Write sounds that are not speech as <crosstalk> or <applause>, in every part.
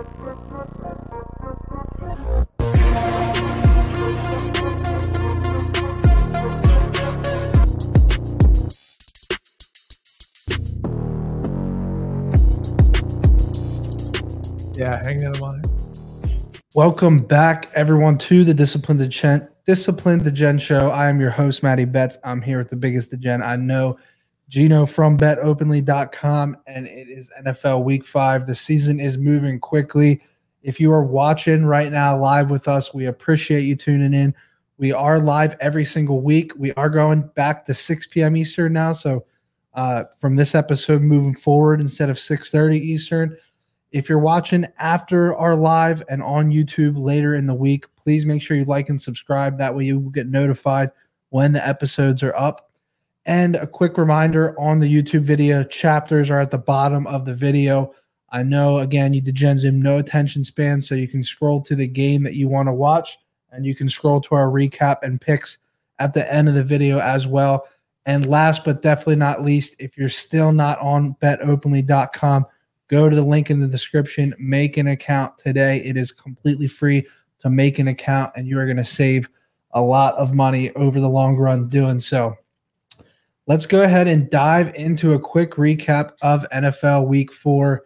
Yeah, hang on on it. Welcome back, everyone, to the Discipline Degen Discipline Degen Show. I am your host, Matty Betts. I'm here with the biggest degen I know, Gino from BetOpenly.com, and it is NFL Week Five. The season is moving quickly. If you are watching right now live with us, we appreciate you tuning in. We are live every single week. We are going back to 6 p.m. Eastern now, so uh, from this episode moving forward, instead of 6:30 Eastern. If you're watching after our live and on YouTube later in the week, please make sure you like and subscribe. That way you will get notified when the episodes are up. And a quick reminder on the YouTube video, chapters are at the bottom of the video. I know, again, you degens have no attention span, so you can scroll to the game that you want to watch and you can scroll to our recap and picks at the end of the video as well. And last but definitely not least, if you're still not on betopenly.com, Go to the link in the description, make an account today. It is completely free to make an account, and you are going to save a lot of money over the long run doing so. Let's go ahead and dive into a quick recap of NFL week four.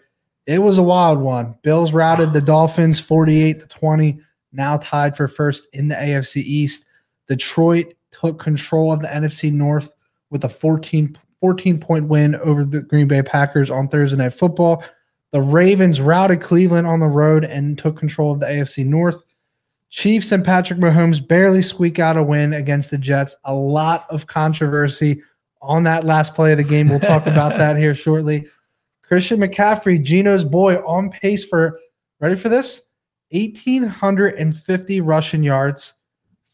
It was a wild one. Bills routed the Dolphins 48 to 20, now tied for first in the AFC East. Detroit took control of the NFC North with a 14 14 point win over the Green Bay Packers on Thursday Night Football. The Ravens routed Cleveland on the road and took control of the AFC North. Chiefs and Patrick Mahomes barely squeak out a win against the Jets. A lot of controversy on that last play of the game. We'll talk about <laughs> that here shortly. Christian McCaffrey, Gino's boy, on pace for, ready for this? 1,850 rushing yards,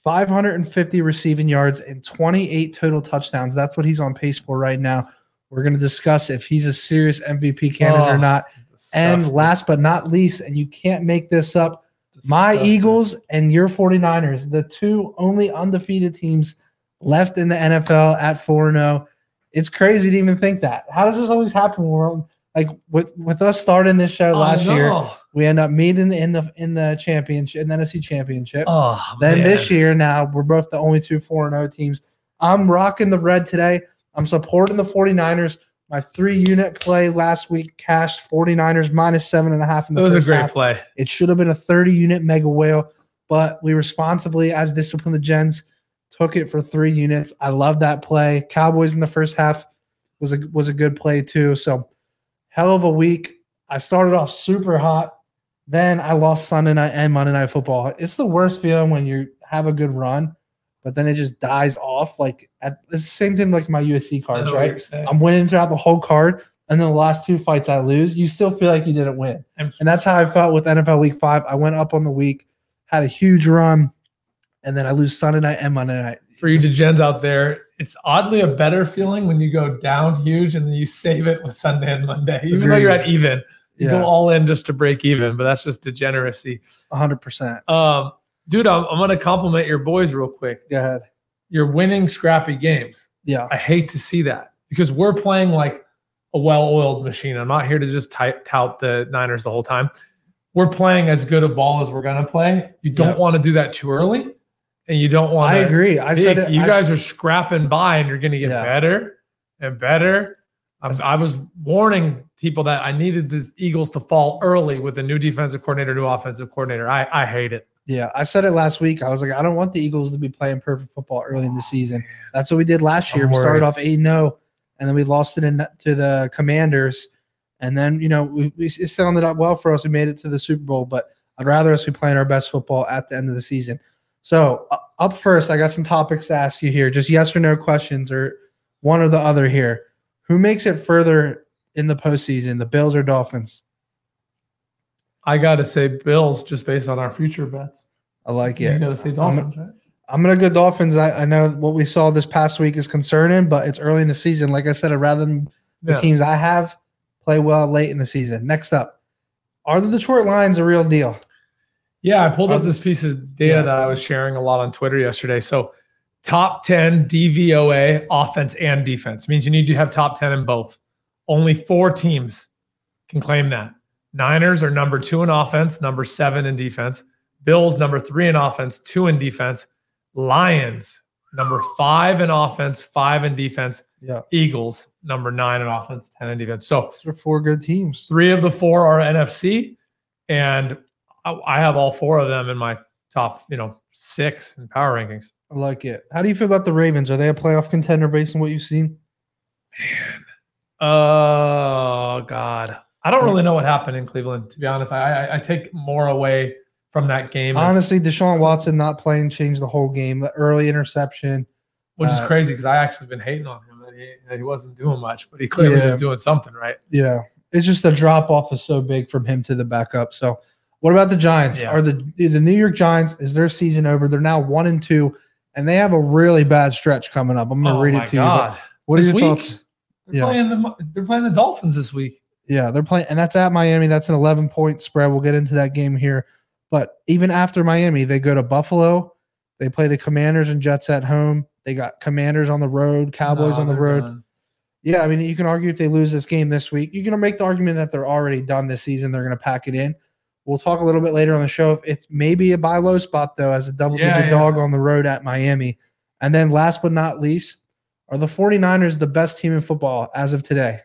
550 receiving yards, and 28 total touchdowns. That's what he's on pace for right now. We're going to discuss if he's a serious MVP candidate oh, or not. Disgusting. And last but not least, and you can't make this up, disgusting. my Eagles and your 49ers, the two only undefeated teams left in the NFL at 4 0. It's crazy to even think that. How does this always happen? We're like with with us starting this show oh, last year, we end up meeting in the in the championship, in the NFC championship. Oh, then man. this year, now we're both the only two 4 0 teams. I'm rocking the red today. I'm supporting the 49ers. My three unit play last week cashed 49ers minus seven and a half in the It was a great half. play. It should have been a 30 unit mega whale, but we responsibly, as disciplined degens, took it for three units. I love that play. Cowboys in the first half was a was a good play too. So hell of a week. I started off super hot. Then I lost Sunday night and Monday night football. It's the worst feeling when you have a good run, but then it just dies off. Like at, it's the same thing like my UFC cards, right? I'm winning throughout the whole card, and then the last two fights I lose. You still feel like you didn't win, and that's how I felt with NFL Week Five. I went up on the week, had a huge run, and then I lose Sunday night and Monday night. For you degens out there, it's oddly a better feeling when you go down huge and then you save it with Sunday and Monday, even Agreed. though you're at even. You yeah. go all in just to break even, but that's just degeneracy. 100%. Um, dude, I'm, I'm going to compliment your boys real quick. Go ahead. You're winning scrappy games. Yeah. I hate to see that because we're playing like a well oiled machine. I'm not here to just t- tout the Niners the whole time. We're playing as good a ball as we're going to play. You don't want to do that too early and you don't want. I agree. I said it, you I guys are scrapping by, and you're going to get yeah. better and better. I was warning people that I needed the Eagles to fall early with a new defensive coordinator, new offensive coordinator. I, I hate it. Yeah, I said it last week. I was like, I don't want the Eagles to be playing perfect football early in the season. That's what we did last year. We started off 8 0, and then we lost it in, to the Commanders. And then, you know, we, we it sounded up well for us. We made it to the Super Bowl, but I'd rather us be playing our best football at the end of the season. So uh, up first, I got some topics to ask you here. Just yes or no questions, or one or the other here. Who makes it further in the postseason, the Bills or Dolphins? I got to say Bills, just based on our future bets. I like it. You got to say Dolphins, I'm, right? I'm gonna go Dolphins. I, I, know what we saw this past week is concerning, but it's early in the season. Like I said, I'd rather the yeah. teams I have play well late in the season. Next up, are the Detroit Lions a real deal? Yeah, I pulled up um, this piece of data yeah. that I was sharing a lot on Twitter yesterday. So, top 10 DVOA offense and defense means you need to have top 10 in both. Only four teams can claim that. Niners are number two in offense, number seven in defense. Bills, number three in offense, two in defense. Lions, number five in offense, five in defense. Yeah. Eagles, number nine in offense, 10 in defense. So Those are four good teams. three of the four are NFC, and I, I have all four of them in my top, you know, six in power rankings. I like it. How do you feel about the Ravens? Are they a playoff contender based on what you've seen? Man. Oh God, I don't really know what happened in Cleveland. To be honest, I I, I take more away from that game, as- Honestly, Deshaun Watson not playing changed the whole game. The early interception. which is uh, crazy because I actually been hating on him that he, that he wasn't doing much, but he clearly Yeah. was doing something right. Yeah. It's just the drop off is so big from him to the backup. So what about the Giants? Yeah. Are the the New York Giants, is their season over? They're now one and two, and they have a really bad stretch coming up. I'm gonna oh read it to you. God, What are your week? thoughts? they're Yeah. playing the they're playing the Dolphins this week. Yeah, they're playing, and that's at Miami. That's an 11 point spread. We'll get into that game here. But even after Miami, they go to Buffalo. They play the Commanders and Jets at home. They got Commanders on the road, Cowboys No, on the road. done. Yeah, I mean, you can argue if they lose this game this week, you can make the argument that they're already done this season. They're going to pack it in. We'll talk a little bit later on the show. If it's maybe a buy low spot though, as a double Yeah, digit yeah. dog on the road at Miami. And then last but not least, are the 49ers the best team in football as of today?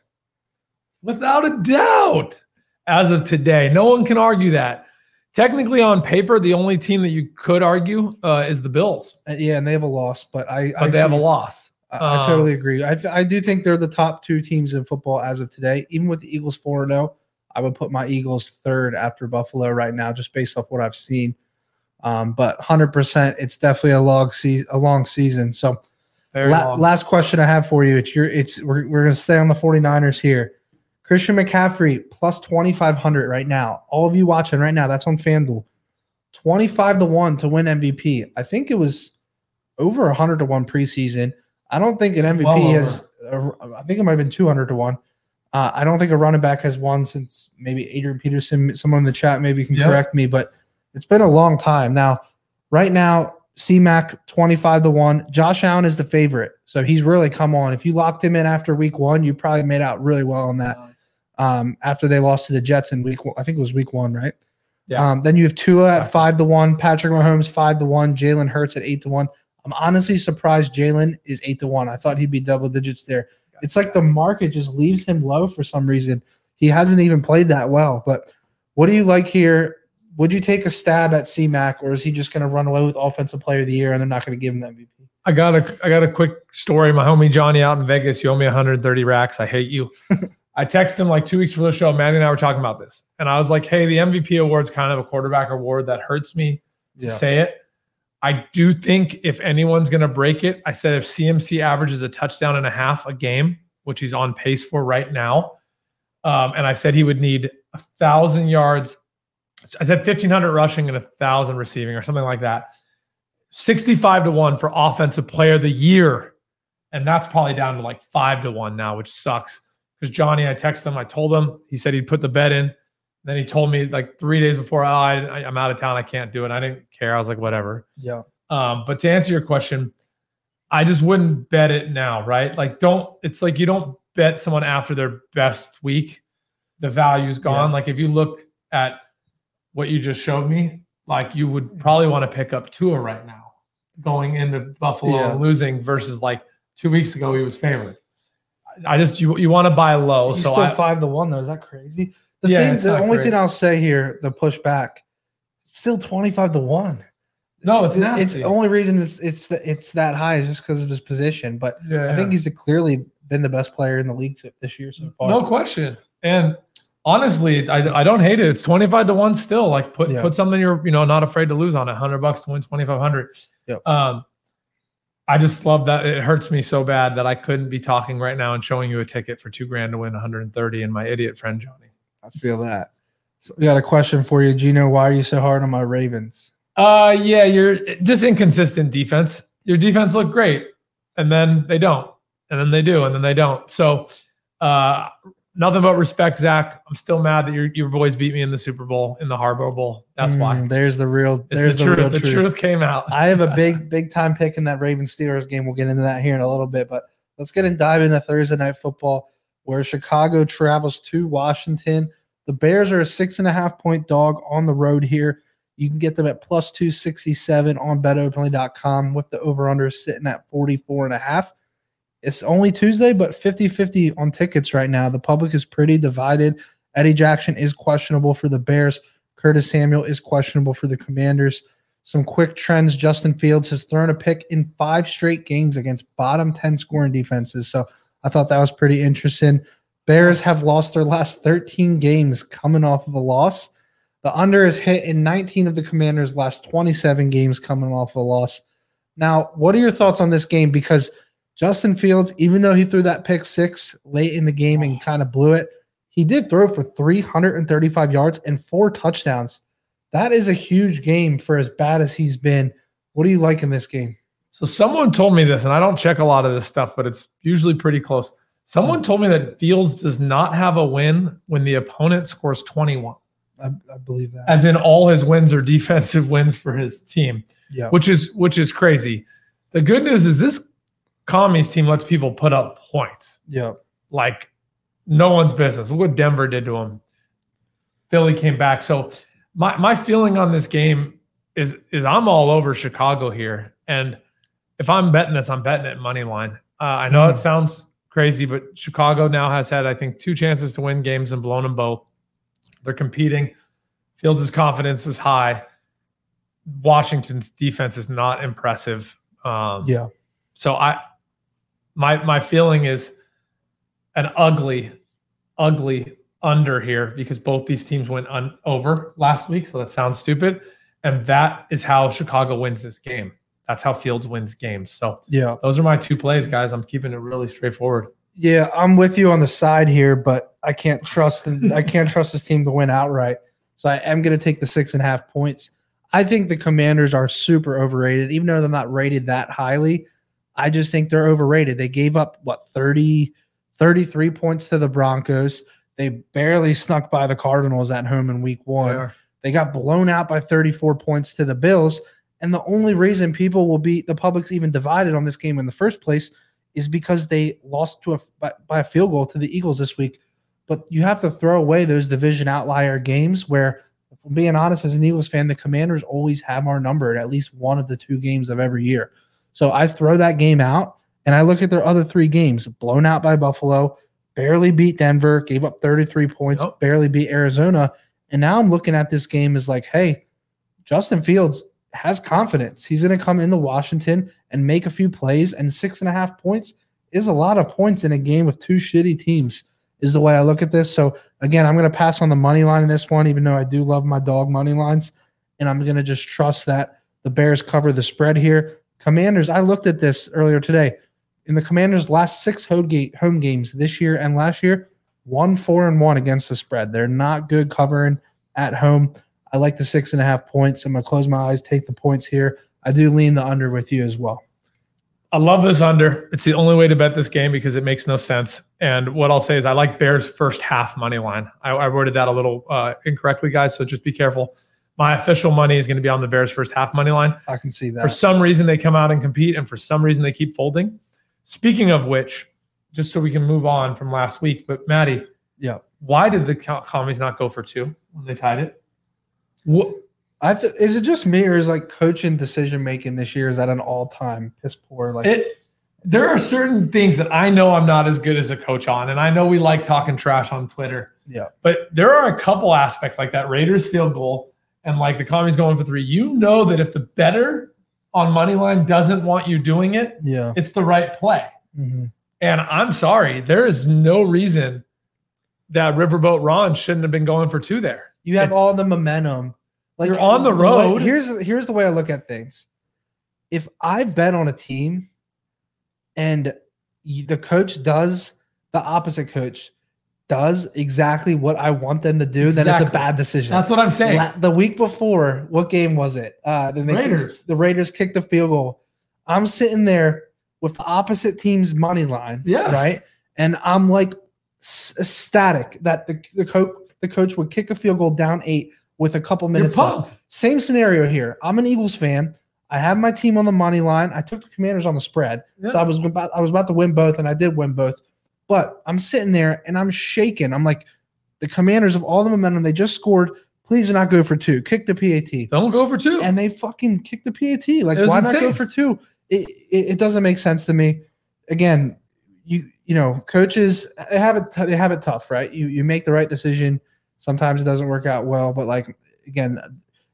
Without a doubt, as of today, no one can argue that. Technically, on paper, the only team that you could argue uh, is the Bills, Uh, yeah, and they have a loss, but I but I, they have a loss. I, I Um, totally agree. I, I do think they're the top two teams in football as of today. Even with the Eagles 4 0, I would put my Eagles third after Buffalo right now, just based off what I've seen. Um, but 100%, it's definitely a long, se- a long season. So, la- last question I have for you. It's your, it's we're, we're going to stay on the 49ers here. Christian McCaffrey plus 2,500 right now. All of you watching right now, that's on FanDuel. 25 to 1 to win MVP. I think it was over 100 to 1 preseason. I don't think an MVP Well has, uh, I think it might have been 200 to 1. Uh, I don't think a running back has won since maybe Adrian Peterson. Someone in the chat maybe can Yep. correct me, but it's been a long time. Now, right now, CMAC 25 to 1. Josh Allen is the favorite. So he's really come on. If you locked him in after week one, you probably made out really well on that um, after they lost to the Jets in week one. I think it was week one, right? Yeah. Um, then you have Tua at five to one, Patrick Mahomes five to one, Jalen Hurts at eight to one. I'm honestly surprised Jalen is eight to one. I thought he'd be double digits there. It's like the market just leaves him low for some reason. He hasn't even played that well. But what do you like here? Would you take a stab at CMAC, or is he just going to run away with Offensive Player of the Year and they're not going to give him the MVP? I got a I got a quick story. My homie Johnny out in Vegas, you owe me 130 racks. I hate you. <laughs> I texted him like two weeks before the show. Matty and I were talking about this, and I was like, "Hey, the MVP award's kind of a quarterback award that hurts me to say it. I do think if anyone's going to break it, I said if CMC averages a touchdown and a half a game, which he's on pace for right now, um, and I said he would need a thousand yards. I said 1500 rushing and a thousand receiving or something like that. 65 to 1 for offensive player of the year. And that's probably down to like five to one now, which sucks. Because Johnny, I texted him, I told him, he said he'd put the bet in. Then he told me like three days before, oh, I, I'm out of town, I can't do it. I didn't care. I was like, whatever. Yeah. Um, but to answer your question, I just wouldn't bet it now, right? Like, don't, it's like you don't bet someone after their best week. The value's gone. Yeah. Like, if you look at what you just showed me, like, you would probably want to pick up Tua right now going into Buffalo Yeah. and losing versus like two weeks ago, he was favored. I just, you, you want to buy low. He's so still I, five to one though. Is that crazy? The Yeah, thing, the only great. thing I'll say here, the pushback, still twenty five to one. no, it's It- nasty. It's the only reason it's it's the, it's that high is just because of his position. But yeah, I think he's clearly been the best player in the league this year so far. No question. And honestly, I, I don't hate it. It's 25 to 1 still. Like put Yeah. put something you're, you know, not afraid to lose on it. 100 bucks to win 2500. Yep. Um I just love that it hurts me so bad that I couldn't be talking right now and showing you a ticket for 2 grand to win 130 and my idiot friend Johnny. I feel that. So we got a question for you, Gino. Why are you so hard on my Ravens? Uh yeah, you're just inconsistent defense. Your defense looked great and then they don't. And then they do and then they don't. So uh nothing but respect, Zach. I'm still mad that your your boys beat me in the Super Bowl in the Harbaugh Bowl. That's why. Mm, There's the real. It's There's the, the, truth. The truth. truth came out. I have a big, <laughs> big time pick in that Ravens Steelers game. We'll get into that here in a little bit, but let's get and dive into Thursday night football, where Chicago travels to Washington. The Bears are a six and a half point dog on the road here. You can get them at plus 267 on betopenly.com with the over under sitting at 44 and a half. It's only Tuesday, but 50 50 on tickets right now. The public is pretty divided. Eddie Jackson is questionable for the Bears. Curtis Samuel is questionable for the Commanders. Some quick trends Justin Fields has thrown a pick in five straight games against bottom 10 scoring defenses. So I thought that was pretty interesting. Bears have lost their last 13 games coming off of a loss. The under is hit in 19 of the Commanders' last 27 games coming off of a loss. Now, what are your thoughts on this game? Because Justin Fields, even though he threw that pick six late in the game and kind of blew it, he did throw for 335 yards and four touchdowns. That is a huge game for as bad as he's been. What do you like in this game? So someone told me this, and I don't check a lot of this stuff, but it's usually pretty close. Someone told me that Fields does not have a win when the opponent scores 21. I, I believe that. As in all his wins are <laughs> defensive wins for his team. Yeah. Which is which is crazy. The good news is this commies team lets people put up points. Yeah. Like no one's business. Look what Denver did to him. Philly came back. So my my feeling on this game is is I'm all over Chicago here. And if I'm betting this, I'm betting it money line. Uh, I know it sounds crazy, but Chicago now has had, I think, two chances to win games and blown them both. They're competing. Fields' confidence is high. Washington's defense is not impressive. Um, Yeah. so I, my my feeling is an ugly, ugly under here because both these teams went un- over last week. So that sounds stupid, and that is how Chicago wins this game. That's how Fields wins games. So Yeah. those are my two plays, guys. I'm keeping it really straightforward. Yeah, I'm with you on the side here, but I can't trust I can't trust this team to win outright. So I am going to take the six and a half points. I think the Commanders are super overrated, even though they're not rated that highly. I just think they're overrated. They gave up what 30, 33 points to the Broncos. They barely snuck by the Cardinals at home in week one. They got blown out by 34 points to the Bills. And the only reason people will be the public's even divided on this game in the first place is because they lost to a by, by a field goal to the Eagles this week. But you have to throw away those division outlier games where, if I'm being honest, as an Eagles fan, the Commanders always have our number at at least one of the two games of every year. So I throw that game out and I look at their other three games: blown out by Buffalo, barely beat Denver, gave up 33 points, Yep. barely beat Arizona, and now I'm looking at this game as like, hey, Justin Fields has confidence. He's going to come into Washington and make a few plays, and six and a half points is a lot of points in a game with two shitty teams. Is the way I look at this. So again, I'm going to pass on the money line in this one, even though I do love my dog money lines, and I'm going to just trust that the Bears cover the spread here. Commanders, I looked at this earlier today. In the Commanders' last six home home games this year and last year, one four and one against the spread. They're not good covering at home. I like the six and a half points. I'm gonna close my eyes, take the points here. I do lean the under with you as well. I love this under. It's the only way to bet this game because it makes no sense. And what I'll say is I like Bears first half money line. I, I worded that a little uh, incorrectly, guys. So just be careful. My official money is going to be on the Bears first half money line. I can see that. For some reason, they come out and compete, and for some reason, they keep folding. Speaking of which, just so we can move on from last week, but Matty, Yeah. why did the co- commies not go for two when they tied it? What? I th- is it just me or is like coaching decision making this year is at an all time piss poor? Like It, there are certain things that I know I'm not as good as a coach on, and I know we like talking trash on Twitter. Yeah. But there are a couple aspects like that Raiders field goal and like the commies going for three. You know that if the better on money line doesn't want you doing it, yeah. it's the right play. Mhm. And I'm sorry, there is no reason that Riverboat Ron shouldn't have been going for two there. You have It's- all the momentum. Like You're on the way- road. here's here's the way I look at things. If I bet on a team, and the coach does the opposite coach does exactly what I want them to do, then it's a bad decision. That's what I'm saying. La- the week before, what game was it? Uh, then they Raiders. the Raiders kicked the field goal. I'm sitting there with the opposite team's money line, Yeah. right? And I'm like ecstatic that the the coach the coach would kick a field goal down eight with a couple minutes left. Same scenario here. I'm an Eagles fan. I have my team on the money line. I took the Commanders on the spread, so I was about I was about to win both, and I did win both. But I'm sitting there and I'm shaking. I'm like, the Commanders of all the momentum they just scored. Please do not go for two. Kick the PAT. Don't go for two. And they fucking kick the PAT. Like, why not go for two? It, it it doesn't make sense to me. Again, you you know, coaches they have it they have it tough, right? You you make the right decision. Sometimes it doesn't work out well, but like again,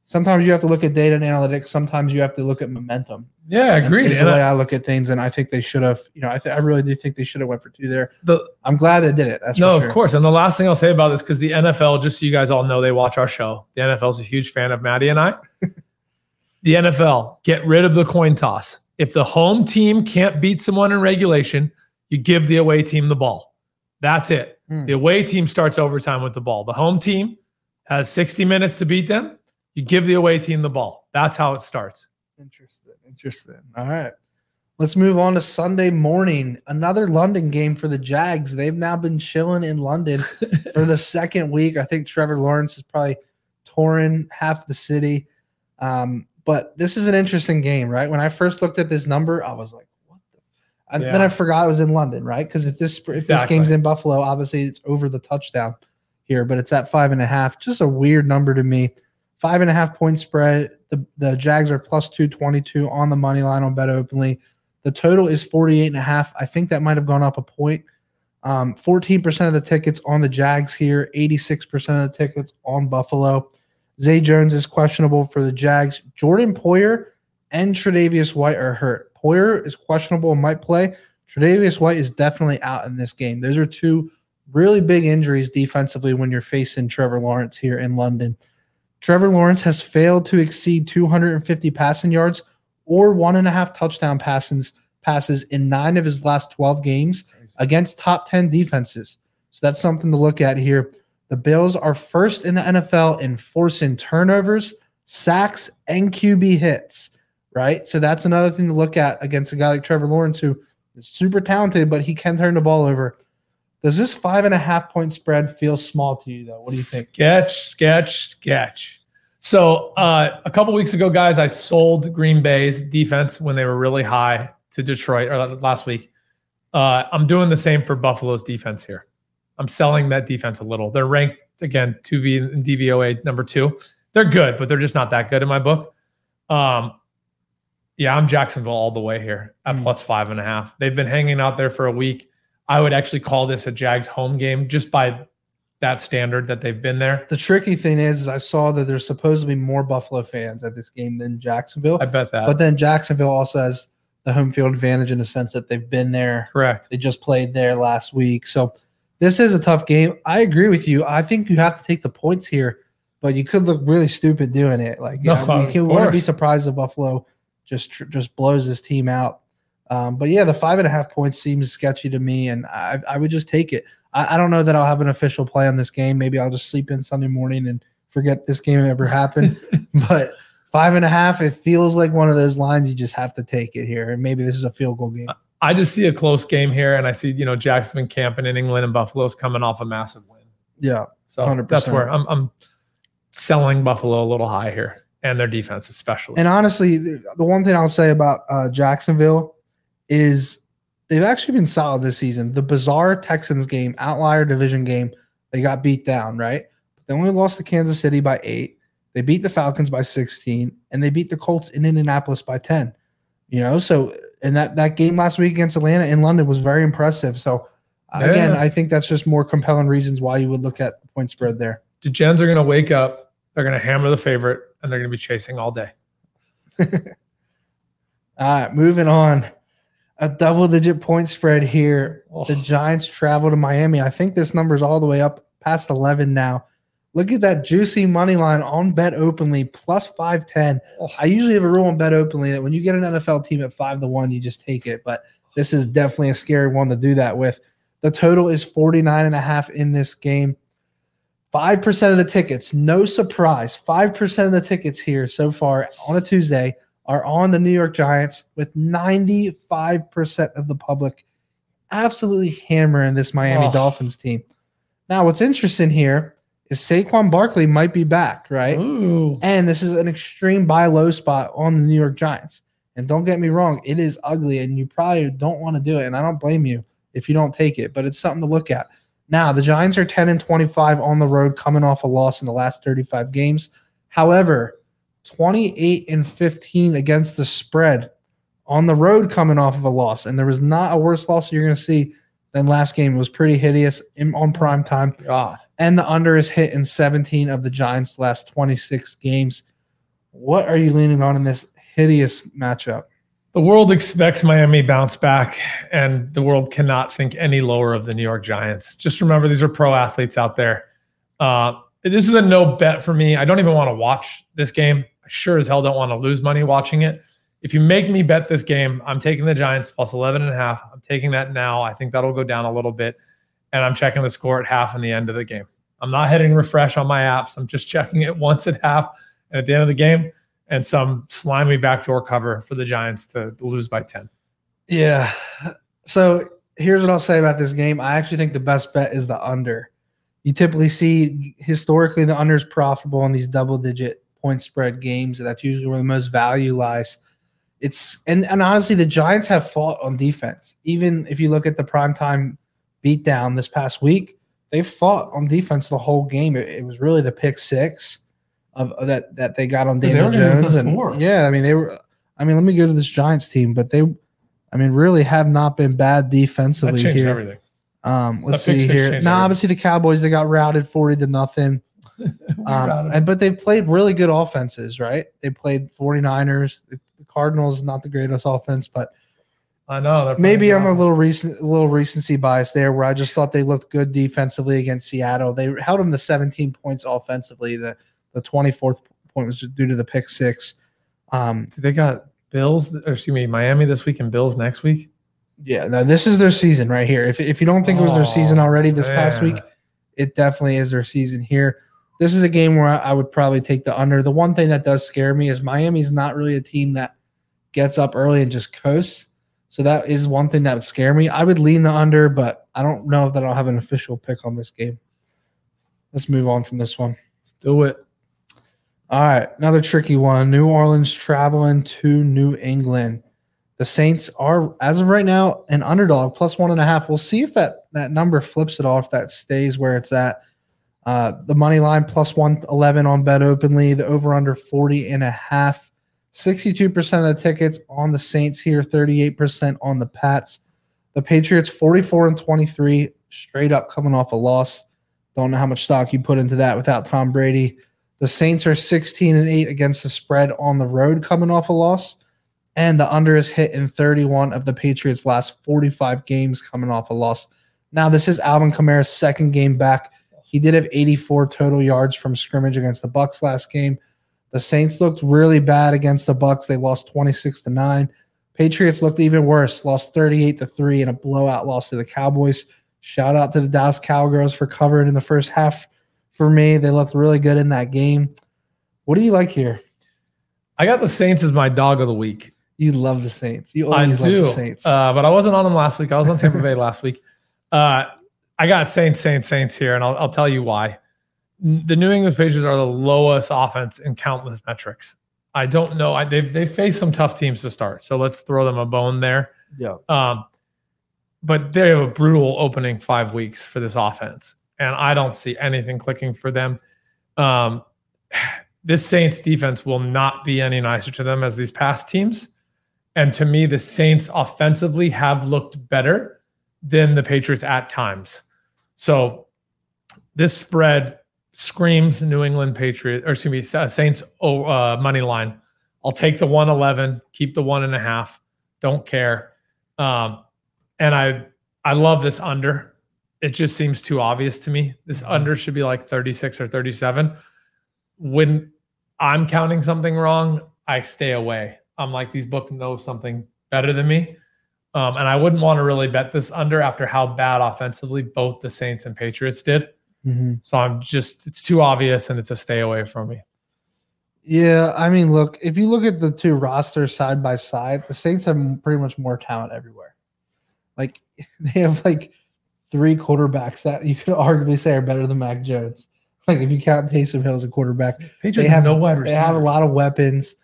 sometimes you have to look at data and analytics. Sometimes you have to look at momentum. yeah, agreed. Is the I- way I look at things, and I think they should have. You know, I th- I really do think they should have went for two there. the, I'm glad they did it. That's no, for sure. of course. And the last thing I'll say about this, because the NFL, just so you guys all know, they watch our show. The NFL is a huge fan of Matty and I. <laughs> the NFL, get rid of the coin toss. If the home team can't beat someone in regulation, you give the away team the ball. That's it. Hmm. The away team starts overtime with the ball. The home team has 60 minutes to beat them. You give the away team the ball. That's how it starts. Interesting. Interesting. All right. Let's move on to Sunday morning. Another London game for the Jags. They've now been chilling in London <laughs> for the second week. I think Trevor Lawrence is probably touring half the city. Um, but this is an interesting game, right? When I first looked at this number, I was like, the? And then I forgot it was in London, right? Because if this if this game's in Buffalo, obviously it's over the touchdown here, but it's at five and a half. Just a weird number to me. Five and a half point spread. The the Jags are plus two twenty two on the money line on bet openly. The total is 48 and a half. I think that might have gone up a point. Um, 14% of the tickets on the Jags here, 86% of the tickets on Buffalo. Zay Jones is questionable for the Jags. Jordan Poyer and Tre'Davious White are hurt. Poyer is questionable and might play. Tre'Davious White is definitely out in this game. Those are two really big injuries defensively when you're facing Trevor Lawrence here in London. Trevor Lawrence has failed to exceed 250 passing yards or one and a half touchdown passes passes in nine of his last 12 games against top 10 defenses. So that's something to look at here. The Bills are first in the NFL in forcing turnovers, sacks, and QB hits, right? So that's another thing to look at against a guy like Trevor Lawrence, who is super talented, but he can turn the ball over. Does this five and a half point spread feel small to you, though? What do you think? Sketch, sketch, sketch. So uh, a couple weeks ago, guys, I sold Green Bay's defense when they were really high to Detroit, or last week. Uh, I'm doing the same for Buffalo's defense here. I'm selling that defense a little. They're ranked again 2V and DVOA number two. They're good, but they're just not that good in my book. Um, yeah, I'm Jacksonville all the way here at Hmm. plus five and a half. They've been hanging out there for a week. I would actually call this a Jags home game just by that standard that they've been there. The tricky thing is, is I saw that there's supposed to be more Buffalo fans at this game than Jacksonville. I bet that. But then Jacksonville also has the home field advantage in the sense that they've been there. Correct. They just played there last week. So this is a tough game. I agree with you. I think you have to take the points here, but you could look really stupid doing it. Like No, yeah, of you wouldn't be surprised if Buffalo just tr- just blows this team out. Um, but yeah, the five and a half points seems sketchy to me, and I, I would just take it. I, I don't know that I'll have an official play on this game. Maybe I'll just sleep in Sunday morning and forget this game ever happened. <laughs> but five and a half, it feels like one of those lines you just have to take it here. And maybe this is a field goal game. I just see a close game here, and I see you know Jacksonville camping in England and Buffalo's coming off a massive win. Yeah. So 100%. that's where I'm, I'm selling Buffalo a little high here, and their defense especially. And honestly, the the one thing I'll say about uh, Jacksonville is they've actually been solid this season. The bizarre Texans game, outlier division game, they got beat down, right? But they only lost to Kansas City by eight. They beat the Falcons by 16, and they beat the Colts in Indianapolis by 10. You know, so and that that game last week against Atlanta in London was very impressive. So again, I think that's just more compelling reasons why you would look at the point spread there. the Gens are going to wake up, they're going to hammer the favorite, and they're going to be chasing all day. <laughs> All right, moving on. A double digit point spread here. Oh. The Giants travel to Miami. I think this number is all the way up past 11 now. Look at that juicy money line on bet openly plus 510. Oh. I usually have a rule on bet openly that when you get an NFL team at 5 to 1, you just take it. But this is definitely a scary one to do that with. The total is 49 and a half in this game. 5% of the tickets, no surprise. 5% of the tickets here so far on a Tuesday are on the New York Giants with 95% of the public absolutely hammering this Miami Oh. Dolphins team. Now, what's interesting here is Saquon Barkley might be back, right? Ooh. And this is an extreme buy low spot on the New York Giants. And don't get me wrong, it is ugly and you probably don't want to do it. And I don't blame you if you don't take it, but it's something to look at. Now, the Giants are 10 and 25 on the road, coming off a loss in the last 35 games. However, 28 and 15 against the spread on the road, coming off of a loss. And there was not a worse loss you're going to see than last game. It was pretty hideous on prime time. God. And the under is hit in 17 of the Giants' last 26 games. What are you leaning on in this hideous matchup? The world expects Miami bounce back, and the world cannot think any lower of the New York Giants. Just remember, these are pro athletes out there. Uh, this is a no bet for me. I don't even want to watch this game. I sure as hell don't want to lose money watching it. If you make me bet this game, I'm taking the Giants plus 11 and a half. I'm taking that now. I think that'll go down a little bit. And I'm checking the score at half and the end of the game. I'm not hitting refresh on my apps. I'm just checking it <laughs> once at half and at the end of the game and some slimy backdoor cover for the Giants to lose by 10. Yeah. So here's what I'll say about this game. I actually think the best bet is the under. You typically see historically the under is profitable in these double digit point spread games. That's usually where the most value lies. It's and, and honestly, the Giants have fought on defense. Even if you look at the primetime beatdown this past week, they fought on defense the whole game. It, it was really the pick six of, of that that they got on Daniel Jones, and four. yeah, I mean they were. I mean, let me go to this Giants team, but they, I mean, really have not been bad defensively here. everything. Um, let's That see here. Now, everything. obviously, the Cowboys they got routed forty to nothing. <laughs> Um, and, but they've played really good offenses, right? They played 49ers. The Cardinals not the greatest offense, but I know. they're maybe I'm a little recent, a little recency bias there, where I just thought they looked good defensively against Seattle. They held them to 17 points offensively. The the 24th point was due to the pick six. Um, They got Bills, or excuse me, Miami this week and Bills next week. yeah, no, this is their season right here. If if you don't think it was their season Oh, already this past man. week, it definitely is their season here. This is a game where I, I would probably take the under. The one thing that does scare me is Miami's not really a team that gets up early and just coasts. So that is one thing that would scare me. I would lean the under, but I don't know that I'll have an official pick on this game. Let's move on from this one. Let's do it. All right, another tricky one. New Orleans traveling to New England. The Saints are, as of right now, an underdog plus one and a half. We'll see if that that number flips it off. If that stays where it's at. Uh, the money line plus one eleven on bet openly. The over under 40 and a half. 62% of the tickets on the Saints here, 38% on the Pats. The Patriots 44 and 23, straight up coming off a loss. Don't know how much stock you put into that without Tom Brady. The Saints are 16 and 8 against the spread on the road coming off a loss. And the under is hit in 31 of the Patriots' last 45 games coming off a loss. Now, this is Alvin Kamara's second game back. He did have 84 total yards from scrimmage against the Bucs last game. The Saints looked really bad against the Bucs. They lost 26 to 9. Patriots looked even worse, lost 38 to 3 in a blowout loss to the Cowboys. Shout out to the Dallas Cowgirls for covering in the first half for me. They looked really good in that game. What do you like here? I got the Saints as my dog of the week. You love the Saints. You I always love do. the Saints. Uh, but I wasn't on them last week. I was on Tampa Bay <laughs> last week. Uh, I got Saints, Saints, Saints here, and I'll, I'll tell you why. The New England Patriots are the lowest offense in countless metrics. I don't know. I, they've they've faced some tough teams to start, so let's throw them a bone there. yeah. Um, but they have a brutal opening five weeks for this offense, and I don't see anything clicking for them. Um, <sighs> this Saints defense will not be any nicer to them as these past teams. And to me, the Saints offensively have looked better than the Patriots at times. So this spread screams New England Patriots, or excuse me, uh, Saints oh, uh, money line. I'll take the 111, keep the one and a half. Don't care. Um, and I I love this under. It just seems too obvious to me. This Mhm. under should be like 36 or 37. When I'm counting something wrong, I stay away. I'm like, these books know something better than me. Um, and I wouldn't want to really bet this under after how bad offensively both the Saints and Patriots did. Mhm. So I'm just, it's too obvious and it's a stay away from me. Yeah, I mean, look, if you look at the two rosters side by side, the Saints have pretty much more talent everywhere. Like <laughs> they have like three quarterbacks that you could <laughs> arguably say are better than Mac Jones. Like if you count Taysom Hill as a quarterback, Patriots They have, no wide they receiver. have a lot of weapons.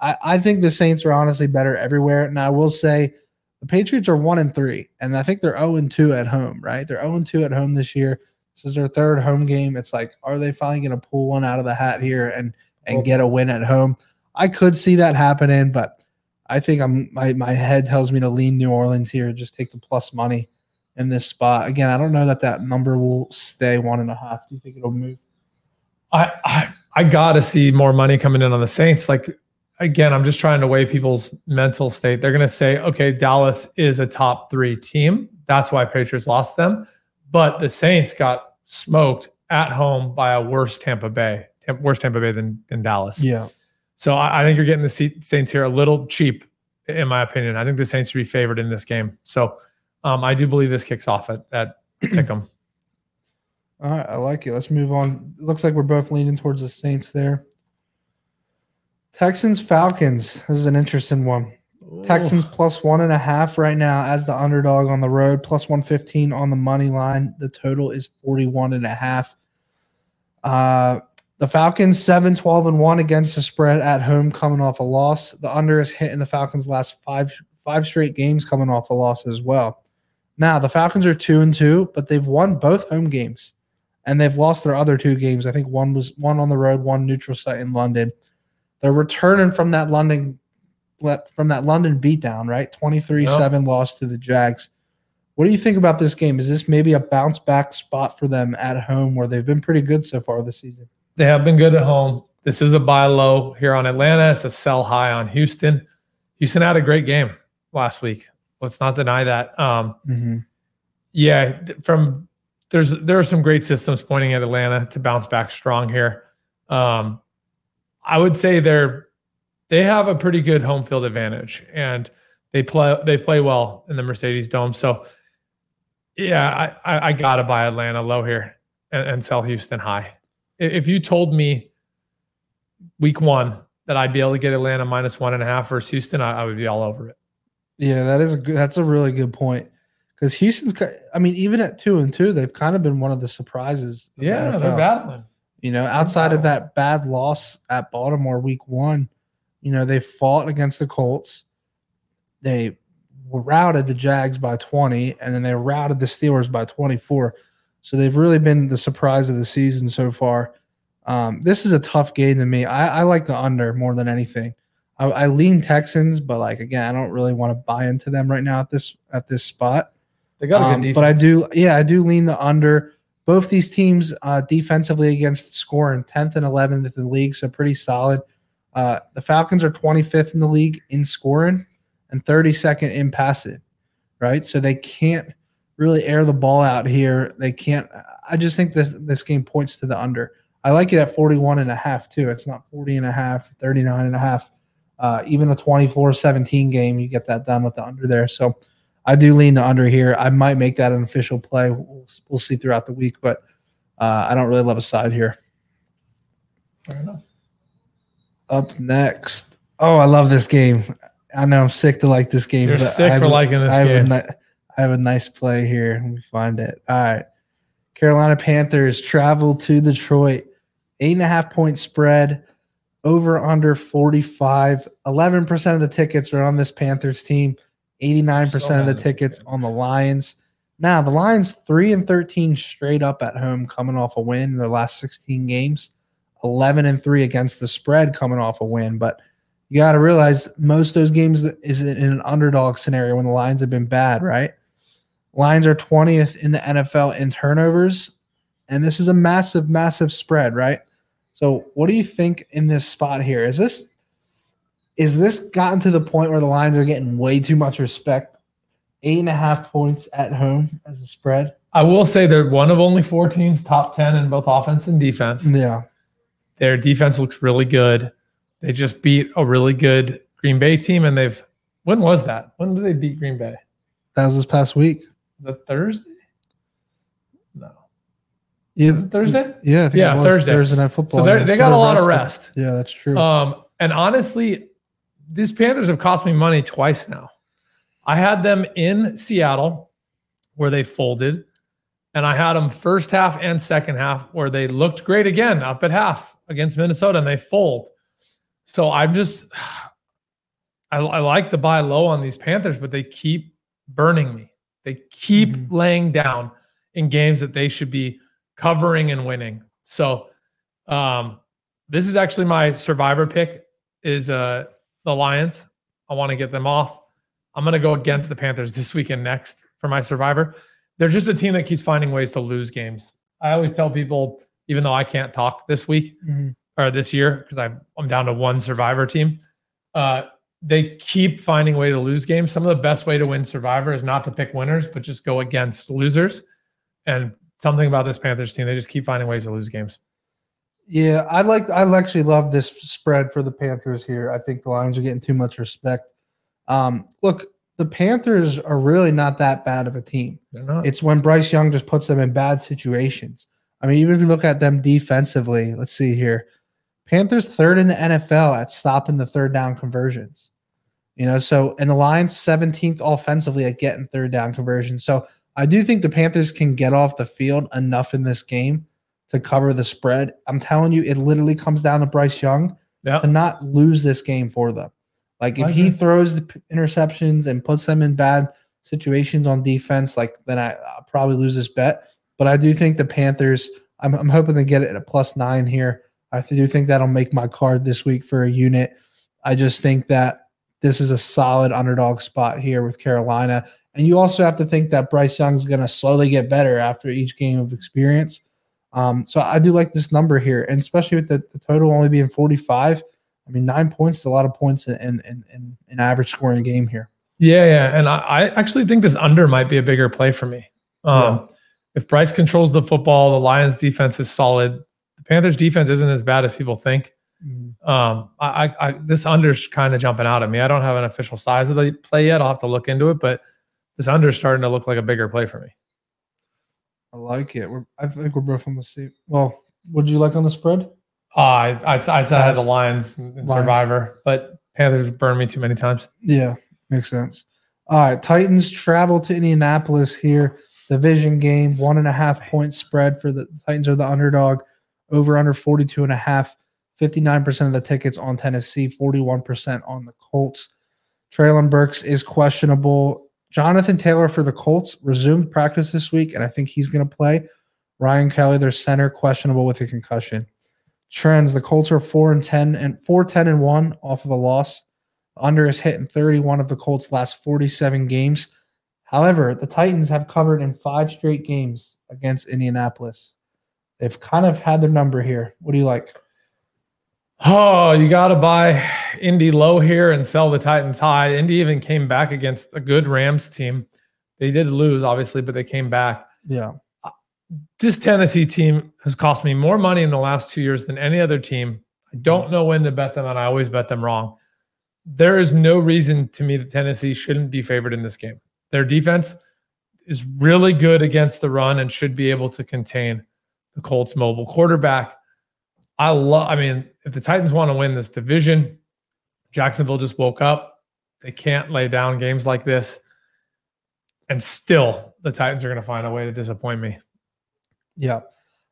I, I think the Saints are honestly better everywhere. And I will say The Patriots are one and three, and I think they're 0 and 2 at home, right? They're 0 and 2 at home this year. This is their third home game. It's like, are they finally going to pull one out of the hat here and and get a win at home? I could see that happening, but I think I'm my my head tells me to lean New Orleans here. Just take the plus money in this spot. Again, I don't know that that number will stay one and a half. Do you think it'll move? I I, I got to see more money coming in on the Saints. Like again, I'm just trying to weigh people's mental state. They're going to say, okay, Dallas is a top three team. That's why Patriots lost them. But the Saints got smoked at home by a worse Tampa Bay, worse Tampa Bay than, than Dallas. Yeah. So I, I think you're getting the Saints here a little cheap, in my opinion. I think the Saints should be favored in this game. So um, I do believe this kicks off at, at <clears throat> Pick'em. All right, I like it. Let's move on. It looks like we're both leaning towards the Saints there. Texans Falcons. This is an interesting one. Ooh. Texans plus one and a half right now as the underdog on the road, plus 115 on the money line. The total is 41 and a half. Uh, the Falcons 7 12 and 1 against the spread at home coming off a loss. The under is hitting the Falcons last five five straight games coming off a loss as well. Now the Falcons are 2 and 2, but they've won both home games and they've lost their other two games. I think one was one on the road, one neutral site in London. They're returning from that London from that London beatdown, right? 23-7 yep. loss to the Jags. What do you think about this game? Is this maybe a bounce back spot for them at home where they've been pretty good so far this season? They have been good at home. This is a buy low here on Atlanta. It's a sell high on Houston. Houston had a great game last week. Let's not deny that. Um, mm-hmm. Yeah, from there's there are some great systems pointing at Atlanta to bounce back strong here. Um, I would say they're they have a pretty good home field advantage and they play they play well in the Mercedes Dome. So yeah, I, I, I gotta buy Atlanta low here and, and sell Houston high. If you told me week one that I'd be able to get Atlanta minus one and a half versus Houston, I, I would be all over it. Yeah, that is a good. That's a really good point because Houston's. I mean, even at two and two, they've kind of been one of the surprises. Yeah, the they're battling. You know, outside of that bad loss at Baltimore week one, you know, they fought against the Colts. They routed the Jags by 20, and then they routed the Steelers by 24. So they've really been the surprise of the season so far. Um, this is a tough game to me. I, I like the under more than anything. I, I, lean Texans, but like again, I don't really want to buy into them right now at this at this spot. They got a good um, defense, but I do. Yeah, I do lean the under. Both these teams uh, defensively against score in 10th and 11th in the league, so pretty solid. Uh, the Falcons are 25th in the league in scoring and 32nd in passing, right? So they can't really air the ball out here. They can't. I just think this this game points to the under. I like it at 41 and a half too. It's not 40 and a half, 39 and a half. Uh, even a 24-17 game, you get that done with the under there. So I do lean the under here. I might make that an official play. We'll, we'll see throughout the week, but uh, I don't really love a side here. Fair enough. Up next. Oh, I love this game. I know I'm sick to like this game. You're sick for liking this I game. I have a nice play here. Let me find it. All right. Carolina Panthers travel to Detroit. Eight and a half point spread. Over under 45. 11% of the tickets are on this Panthers team. 89% so of the tickets on the Lions. Now, the Lions 3 and 13 straight up at home coming off a win in their last 16 games. 11 and 3 against the spread coming off a win, but you got to realize most of those games is in an underdog scenario when the Lions have been bad, right? Lions are 20th in the NFL in turnovers, and this is a massive massive spread, right? So, what do you think in this spot here? Is this is this gotten to the point where the Lions are getting way too much respect? Eight and a half points at home as a spread. I will say they're one of only four teams top 10 in both offense and defense. Yeah. Their defense looks really good. They just beat a really good Green Bay team, and they've. When was that? When did they beat Green Bay? That was this past week. That Thursday? No. it Thursday. Yeah, yeah, Thursday. Thursday night football. So they got a lot of rest. Yeah, that's true. Um, and honestly, these Panthers have cost me money twice now. I had them in Seattle where they folded, and I had them first half and second half where they looked great again up at half against Minnesota and they fold. So I'm just, <sighs> I, I like to buy low on these Panthers, but they keep burning me. They keep Mhm. laying down in games that they should be covering and winning. So um, this is actually my survivor pick is uh, the Lions. I want to get them off. I'm going to go against the Panthers this weekend next for my survivor. They're just a team that keeps finding ways to lose games. I always tell people, even though I can't talk this week Mhm. or this year because I'm I'm down to one survivor team, uh, they keep finding a way to lose games. Some of the best way to win survivor is not to pick winners, but just go against losers. And something about this Panthers team, they just keep finding ways to lose games. Yeah, I like. I actually love this spread for the Panthers here. I think the Lions are getting too much respect. Um, look, the Panthers are really not that bad of a team. They're not. It's when Bryce Young just puts them in bad situations. I mean, even if you look at them defensively, let's see here. Panthers third in the NFL at stopping the third down conversions. You know, so and the Lions 17th offensively at getting third down conversions. So I do think the Panthers can get off the field enough in this game to cover the spread. I'm telling you, it literally comes down to Bryce Young yeah. to not lose this game for them. Like if he throws the interceptions and puts them in bad situations on defense, like then I, I'll probably lose this bet. But I do think the Panthers. I'm, I'm hoping to get it at a plus nine here. I do think that'll make my card this week for a unit. I just think that this is a solid underdog spot here with Carolina. And you also have to think that Bryce Young's going to slowly get better after each game of experience. Um, so I do like this number here, and especially with the, the total only being 45. I mean, nine points is a lot of points in in, in an average scoring game here. Yeah, yeah. And I, I actually think this under might be a bigger play for me. Um, If Bryce controls the football, the Lions defense is solid. The Panthers defense isn't as bad as people think. Um, I, I, I this under's kind of jumping out at me. I don't have an official size of the play yet. I'll have to look into it, but this under is starting to look like a bigger play for me. I like it. We're, I think we're both on the same. Well, would you like on the spread? Uh, I, I, I said I had the Lions. Lions. Survivor, but Panthers burned me too many times. Yeah, makes sense. All right, Titans travel to Indianapolis here. Division game, one and a half point spread for the Titans are the underdog. Over under 42 and a half. 59% of the tickets on Tennessee, 41% on the Colts. Treylon Burks is questionable. Jonathan Taylor for the Colts resumed practice this week, and I think he's going to play. Ryan Kelly, their center, questionable with a concussion. Trends: the Colts are four and ten and four ten and one off of a loss. Under is hit in 31 of the Colts' last 47 games. However, the Titans have covered in five straight games against Indianapolis. They've kind of had their number here. What do you like? Oh, you got to buy Indy low here and sell the Titans high. Indy even came back against a good Rams team. They did lose, obviously, but they came back. Yeah. This Tennessee team has cost me more money in the last two years than any other team. I don't know when to bet them, and I always bet them wrong. There is no reason to me that Tennessee shouldn't be favored in this game. Their defense is really good against the run and should be able to contain the Colts mobile quarterback. I love, I mean, if the Titans want to win this division, Jacksonville just woke up. They can't lay down games like this. And still, the Titans are going to find a way to disappoint me. Yeah.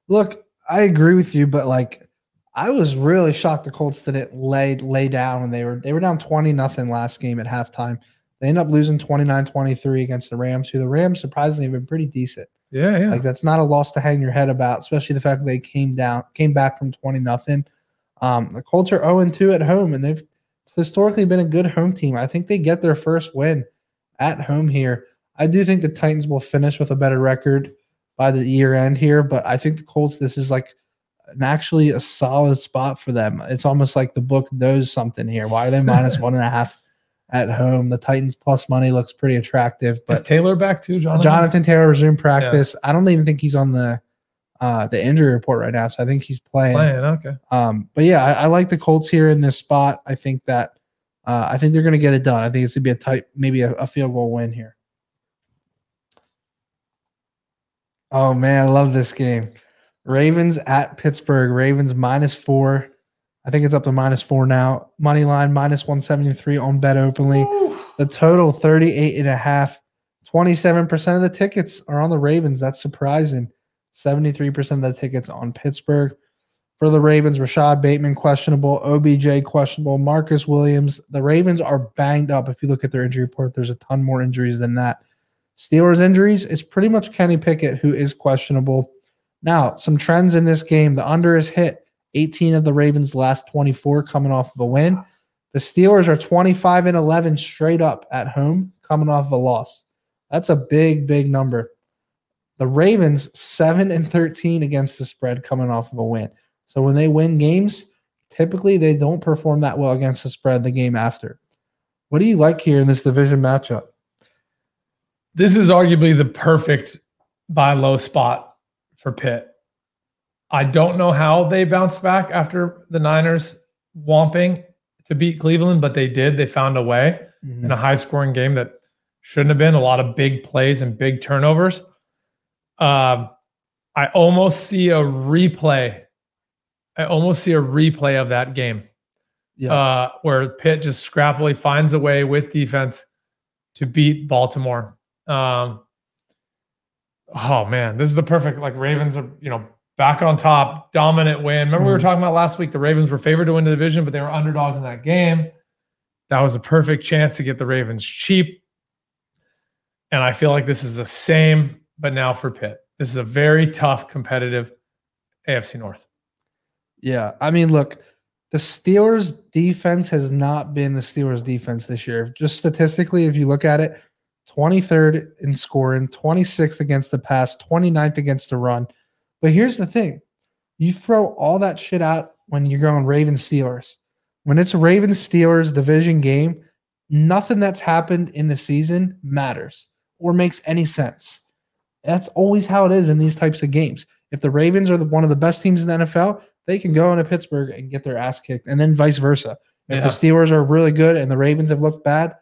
Look, I agree with you, but like I was really shocked the Colts didn't lay lay down when they were they were down 20 nothing last game at halftime. They end up losing 29-23 against the Rams, who the Rams surprisingly have been pretty decent. Yeah, yeah. Like that's not a loss to hang your head about, especially the fact that they came down, came back from 20 nothing. Um, the Colts are 0 2 at home, and they've historically been a good home team. I think they get their first win at home here. I do think the Titans will finish with a better record by the year end here, but I think the Colts, this is like an actually a solid spot for them. It's almost like the book knows something here. Why are they <laughs> minus one and a half at home? The Titans plus money looks pretty attractive, But Is Taylor back too, Jonathan? Jonathan Taylor resumed practice. I don't even think he's on the uh, the injury report right now, so I think he's playing. playing. Okay. Um, but yeah, I, I like the Colts here in this spot. I think that uh, I think they're going to get it done. I think it's going to be a tight, maybe a, a field goal win here. Oh man, I love this game. Ravens at Pittsburgh. Ravens minus four. I think it's up to minus four now. Money line minus 173 on bet openly. The total 38 and a half. 27% of the tickets are on the Ravens. That's surprising. 73% of the tickets on Pittsburgh. For the Ravens, Rashod Bateman questionable, OBJ questionable, Marcus Williams. The Ravens are banged up. If you look at their injury report, there's a ton more injuries than that. Steelers injuries, it's pretty much Kenny Pickett who is questionable. Now, some trends in this game. The under is hit 18 of the Ravens' last 24 coming off of a win. The Steelers are 25 and 11 straight up at home coming off of a loss. That's a big, big number. The Ravens 7 and 13 against the spread coming off of a win. So when they win games, typically they don't perform that well against the spread the game after. What do you like here in this division matchup? This is arguably the perfect buy low spot for Pitt. I don't know how they bounced back after the Niners whomping to beat Cleveland, but they did. They found a way mm-hmm. in a high scoring game that shouldn't have been. A lot of big plays and big turnovers. Um, I almost see a replay I almost see a replay of that game. Yeah. Uh, where Pitt just scrappily finds a way with defense to beat Baltimore. Um, oh man, this is the perfect like Ravens are, you know, back on top, dominant win. Remember mm we were mm-hmm. talking about last week the Ravens were favored to win the division, but they were underdogs in that game. That was a perfect chance to get the Ravens cheap. And I feel like this is the same, but now for Pitt. This is a very tough, competitive AFC North. Yeah. I mean, look, the Steelers defense has not been the Steelers defense this year. Just statistically, if you look at it, 23rd in scoring, 26th against the pass, 29th against the run. But here's the thing you throw all that shit out when you're going Ravens Steelers. When it's Ravens Steelers division game, nothing that's happened in the season matters or makes any sense. That's always how it is in these types of games. If the Ravens are the, one of the best teams in the NFL, they can go into Pittsburgh and get their ass kicked, and then vice versa. If yeah. the Steelers are really good and the Ravens have looked bad,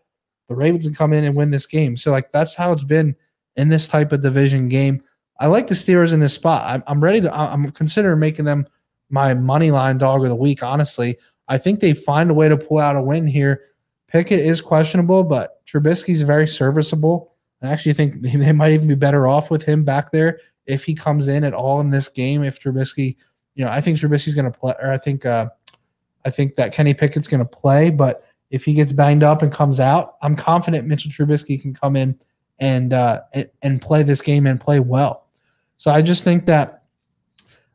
the Ravens can come in and win this game. So like that's how it's been in this type of division game. I like the Steelers in this spot. I'm, I'm ready to. I'm considering making them my money line dog of the week. Honestly, I think they find a way to pull out a win here. Pickett is questionable, but Trubisky's very serviceable. I actually think <laughs> they might even be better off with him back there if he comes in at all in this game. If Trubisky you know, I think Trubisky's going to play, or I think, uh, I think that Kenny Pickett's going to play. But if he gets banged up and comes out, I'm confident Mitchell Trubisky can come in and uh, and play this game and play well. So I just think that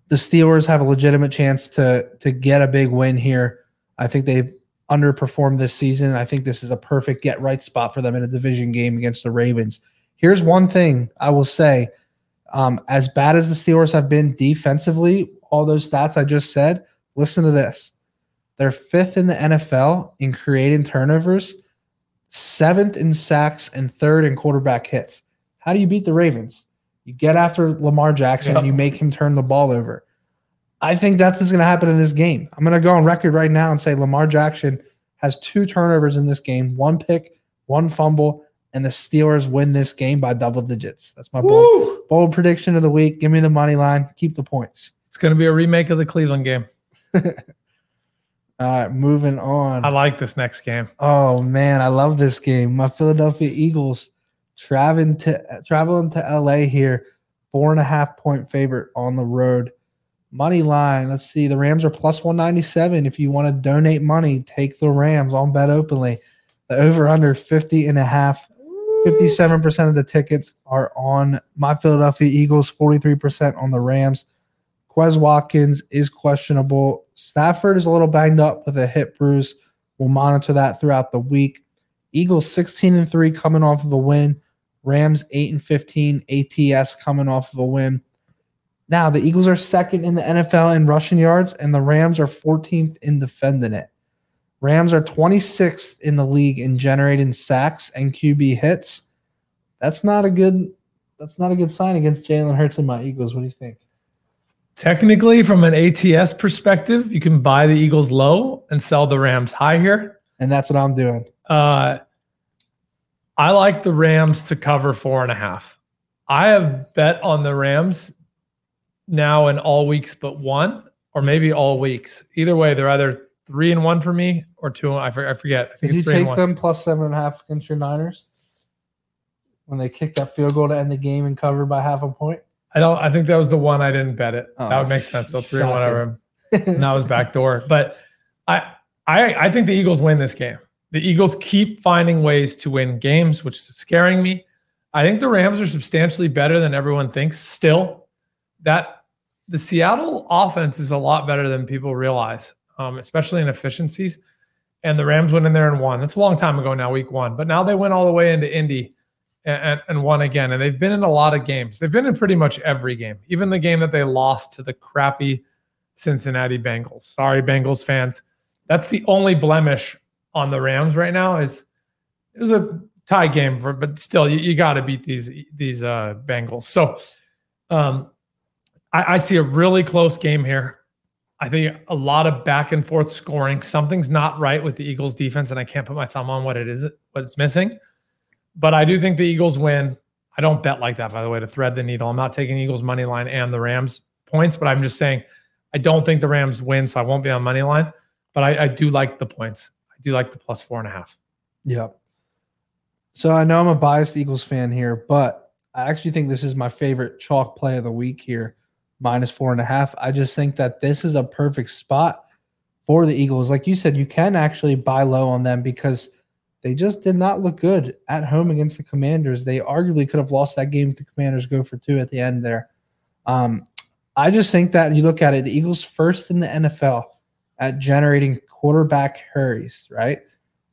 the Steelers have a legitimate chance to to get a big win here. I think they've underperformed this season. I think this is a perfect get right spot for them in a division game against the Ravens. Here's one thing I will say. Um, as bad as the Steelers have been defensively, all those stats I just said, listen to this. They're fifth in the NFL in creating turnovers, seventh in sacks, and third in quarterback hits. How do you beat the Ravens? You get after Lamar Jackson yep. and you make him turn the ball over. I think that's what's going to happen in this game. I'm going to go on record right now and say Lamar Jackson has two turnovers in this game, one pick, one fumble, and the Steelers win this game by double digits. That's my bold, bold prediction of the week. Give me the money line. Keep the points. It's going to be a remake of the Cleveland game. <laughs> All right, moving on. I like this next game. Oh man, I love this game. My Philadelphia Eagles traveling to traveling to LA here, four and a half point favorite on the road. Money line. Let's see. The Rams are plus 197. If you want to donate money, take the Rams on bet openly. The over under 50 and a half. 57% of the tickets are on my Philadelphia Eagles, 43% on the Rams. Quez Watkins is questionable. Stafford is a little banged up with a hip bruise. We'll monitor that throughout the week. Eagles 16 and 3 coming off of a win. Rams 8 and 15. ATS coming off of a win. Now, the Eagles are second in the NFL in rushing yards, and the Rams are 14th in defending it. Rams are 26th in the league in generating sacks and QB hits. That's not a good that's not a good sign against Jalen Hurts and my Eagles. What do you think? Technically, from an ATS perspective, you can buy the Eagles low and sell the Rams high here. And that's what I'm doing. Uh, I like the Rams to cover four and a half. I have bet on the Rams now in all weeks but one, or maybe all weeks. Either way, they're either three and one for me or two. I forget. I think Did you take them plus seven and a half against your Niners when they kicked that field goal to end the game and covered by half a point? I don't. I think that was the one I didn't bet it. Oh, that would make sense. So three and one over. and <laughs> that was backdoor. But I, I, I think the Eagles win this game. The Eagles keep finding ways to win games, which is scaring me. I think the Rams are substantially better than everyone thinks. Still, that the Seattle offense is a lot better than people realize, um, especially in efficiencies. And the Rams went in there and won. That's a long time ago now, week one. But now they went all the way into Indy and, and won again. And they've been in a lot of games. They've been in pretty much every game, even the game that they lost to the crappy Cincinnati Bengals. Sorry, Bengals fans. That's the only blemish on the Rams right now. Is it was a tie game for, but still, you, you got to beat these these uh, Bengals. So, um, I, I see a really close game here. I think a lot of back and forth scoring. Something's not right with the Eagles defense, and I can't put my thumb on what it is, what it's missing. But I do think the Eagles win. I don't bet like that, by the way, to thread the needle. I'm not taking Eagles money line and the Rams points, but I'm just saying I don't think the Rams win, so I won't be on money line. But I, I do like the points. Do like the plus four and a half. Yeah. So I know I'm a biased Eagles fan here, but I actually think this is my favorite chalk play of the week here, minus four and a half. I just think that this is a perfect spot for the Eagles. Like you said, you can actually buy low on them because they just did not look good at home against the Commanders. They arguably could have lost that game if the Commanders go for two at the end there. Um, I just think that you look at it, the Eagles first in the NFL at generating quarterback hurries, right?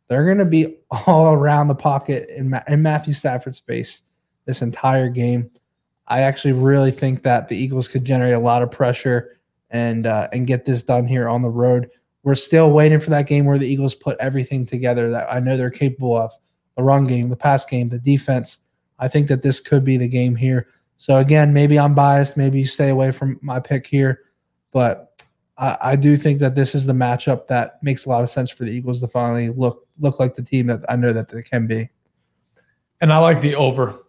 They're going to be <laughs> all around the pocket in, Ma- in Matthew Stafford's face this entire game. I actually really think that the Eagles could generate a lot of pressure and uh, and get this done here on the road we're still waiting for that game where the Eagles put everything together that I know they're capable of the run game, the pass game, the defense. I think that this could be the game here. So, again, maybe I'm biased. Maybe you stay away from my pick here. But I, I do think that this is the matchup that makes a lot of sense for the Eagles to finally look look like the team that I know that they can be. And I like the over.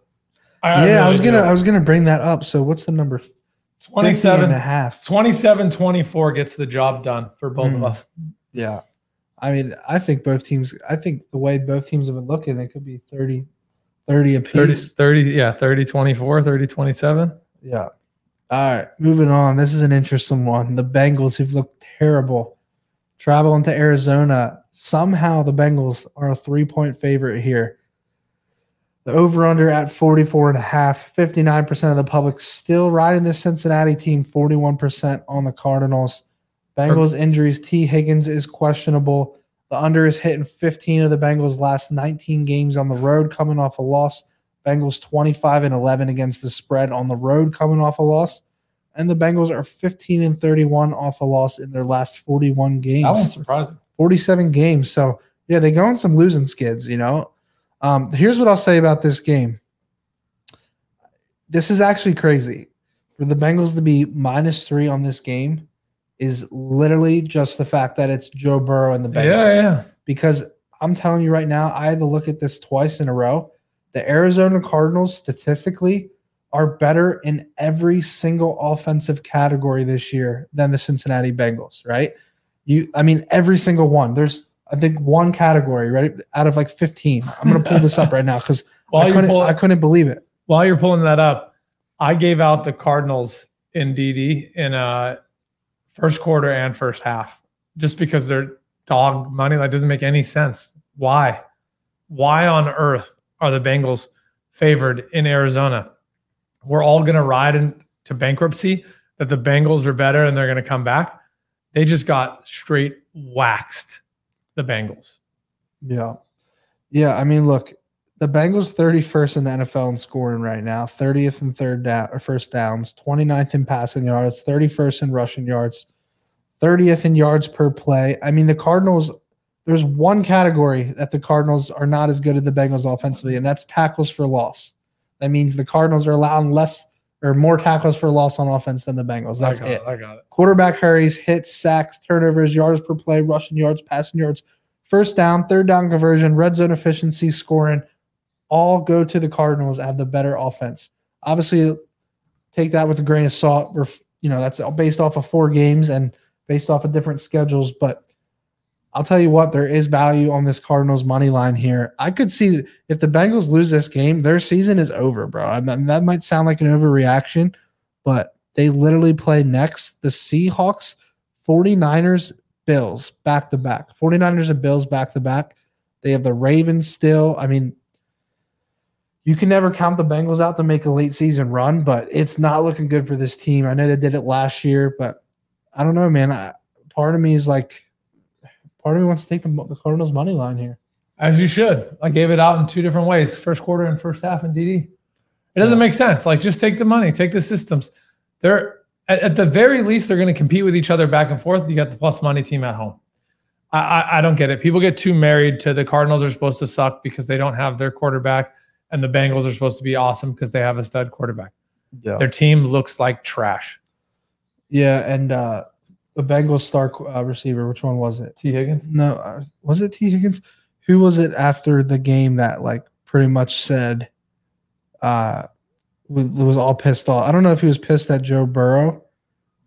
I, yeah, I, really I was gonna I was gonna bring that up. So what's the number? 27 and a half. 27 24 gets the job done for both mm. of us. Yeah. I mean, I think both teams, I think the way both teams have been looking, it could be 30, 30 apiece. 30, 30 yeah, 30 24, 30 27. Yeah. All right, moving on. This is an interesting one. The Bengals, who've looked terrible, traveling to Arizona. Somehow the Bengals are a three point favorite here. The over under at 44 and a half. 59% of the public still riding this Cincinnati team, 41% on the Cardinals. Bengals injuries. Tee Higgins is questionable. The under is hitting 15 of the Bengals' last 19 games on the road, coming off a loss. Bengals 25 and 11 against the spread on the road, coming off a loss. And the Bengals are 15 and 31 off a loss in their last 41 games. That was surprising. 47 games. So, yeah, they go on some losing skids, you know. Um, here's what I'll say about this game. This is actually crazy. For the Bengals to be minus three on this game is literally just the fact that it's Joe Burrow and the Bengals. Yeah, yeah. Because I'm telling you right now, I had to look at this twice in a row. The Arizona Cardinals statistically are better in every single offensive category this year than the Cincinnati Bengals, right? You I mean every single one. There's I think one category, right? Out of like 15. I'm gonna pull this up right now because <laughs> I couldn't I couldn't believe it. While you're pulling that up, I gave out the Cardinals in DD in uh first quarter and first half just because they're dog money. That doesn't make any sense. Why? Why on earth are the Bengals favored in Arizona? We're all gonna ride into bankruptcy that the Bengals are better and they're gonna come back. They just got straight waxed the Bengals. Yeah. Yeah. I mean, look, the Bengals 31st in the NFL in scoring right now, 30th in third down or first downs, 29th in passing yards, 31st in rushing yards, 30th in yards per play. I mean, the Cardinals, there's one category that the Cardinals are not as good as the Bengals offensively, and that's tackles for loss. That means the Cardinals are allowing less or more tackles for loss on offense than the Bengals. That's it. it. I got it. Quarterback hurries, hits, sacks, turnovers, yards per play, rushing yards, passing yards, first down, third down conversion, red zone efficiency, scoring, all go to the Cardinals have the better offense. Obviously, take that with a grain of salt. We're you know that's based off of four games and based off of different schedules, but I'll tell you what, there is value on this Cardinals money line here. I could see if the Bengals lose this game, their season is over, bro. I mean, that might sound like an overreaction, but they literally play next the Seahawks, 49ers, Bills back to back. 49ers and Bills back to back. They have the Ravens still. I mean, you can never count the Bengals out to make a late season run, but it's not looking good for this team. I know they did it last year, but I don't know, man. I, part of me is like, part of me wants to take the, the Cardinals money line here. As you should. I gave it out in two different ways: first quarter and first half in DD. It doesn't make sense. Like, just take the money, take the systems. They're at, at the very least, they're going to compete with each other back and forth. You got the plus money team at home. I, I, I don't get it. People get too married to the Cardinals are supposed to suck because they don't have their quarterback, and the Bengals are supposed to be awesome because they have a stud quarterback. Yeah. Their team looks like trash. Yeah. And uh, the Bengals star uh, receiver, which one was it? Tee Higgins. No, uh, was it Tee Higgins? Who was it after the game that like pretty much said, uh, wa- was all pissed off? I don't know if he was pissed at Joe Burrow,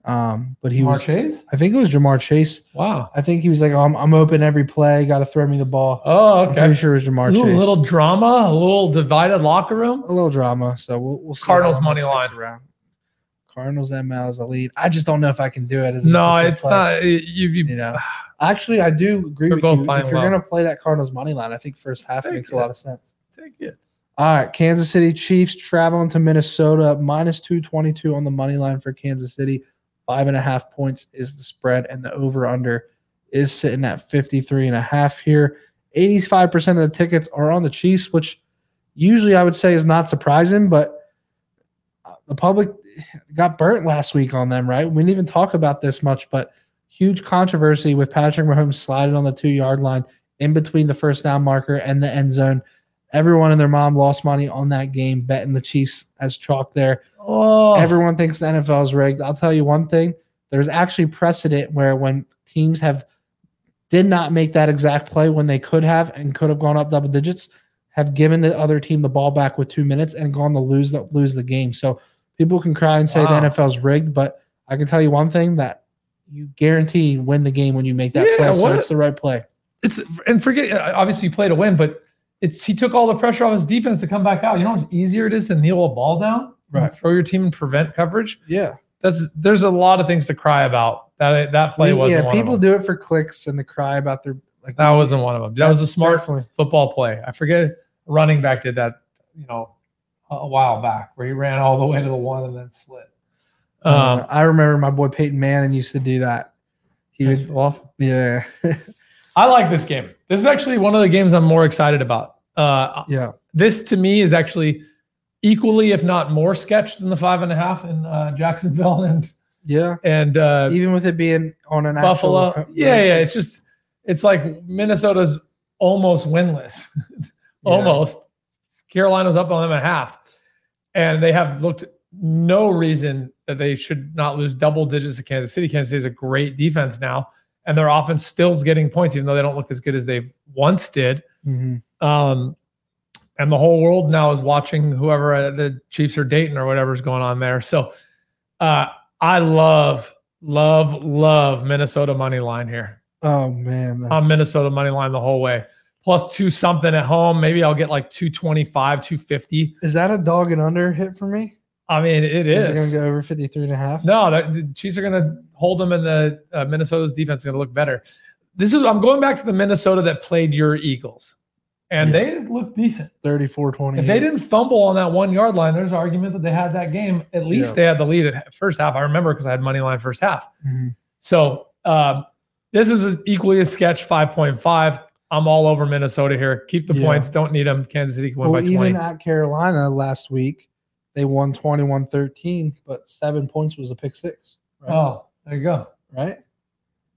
um, but he Ja'Marr was. Chase. I think it was Ja'Marr Chase. Wow. I think he was like, oh, I'm, I'm open every play. Got to throw me the ball. Oh, I'm okay. pretty sure it was Ja'Marr A little, Chase. little drama, a little divided locker room. a little drama. So we'll, we'll see. Cardinals money line. Around. Cardinals ML is a lead. I just don't know if I can do it. As No, it's play. not. You, you, You know, <sighs> actually, I do agree with you. If you're well. gonna play that Cardinals money line, I think first half take makes a lot of sense. take it. All right, Kansas City Chiefs traveling to Minnesota minus two twenty two on the money line for Kansas City. Five and a half points is the spread, and the over under is sitting at 53 and a half here. 85% of the tickets are on the Chiefs, which usually I would say is not surprising, but uh, the public got burnt last week on them, right? We didn't even talk about this much, but huge controversy with Patrick Mahomes sliding on the two yard line in between the first down marker and the end zone. Everyone and their mom lost money on that game, betting the Chiefs as chalk there. Oh, Everyone thinks the NFL is rigged. I'll tell you one thing: there's actually precedent where when teams have did not make that exact play when they could have and could have gone up double digits, have given the other team the ball back with two minutes and gone to lose the lose the game. So people can cry and say Wow. the NFL is rigged, but I can tell you one thing that you guarantee win the game when you make that Yeah, play. So it's the right play. it's and forget. Uh, obviously, you play to win, but it's he took all the pressure off his defense to come back out. You know how much easier it is to kneel a ball down, Right. Throw your team and prevent coverage. Yeah. That's there's a lot of things to cry about. That that play wasn't yeah, one people of them. do it for clicks and they cry about their like That wasn't one of them. That was a smart definitely- football play. I forget running back did that, you know, a a while back where he ran all the way to the one and then slid. Um, I remember my boy Peyton Manning used to do that. He was would, awful. yeah, <laughs> I like this game. This is actually one of the games I'm more excited about. Uh, yeah, this to me is actually equally, if not more, sketch than the five and a half in uh, Jacksonville <laughs> and yeah. and uh, Even with it being on an Buffalo. actual, yeah, yeah. It's just it's like Minnesota's almost winless, <laughs> almost. Carolina's up on them at half, and they have looked no reason that they should not lose double digits to Kansas City. Kansas City is a great defense now, and their offense still's getting points, even though they don't look as good as they once did. Mhm. Um, and the whole world now is watching whoever uh, the Chiefs are dating or whatever's going on there. So uh, I love, love, love Minnesota money line here. Oh man, I'm Minnesota money line the whole way. Plus two something at home. Maybe I'll get like 225, 250. is that a dog and under hit for me? I mean, it Is is. it going to go over 53 and a half? No, the, the Chiefs are going to hold them, and the uh, Minnesota's defense is going to look better. This is I'm going back to the Minnesota that played your Eagles, and Yeah. they looked decent. 34 20. If they didn't fumble on that one yard line, there's an argument that they had that game. At least Yeah. they had the lead at first half. I remember because I had money line first half. Mhm. So um, this is equally a sketch 5.5. I'm all over Minnesota here. Keep the Yeah. points. Don't need them. Kansas City can win Well, by 20. even at Carolina last week, they won 21 13, but seven points was a pick six. Right? oh, there you go. right?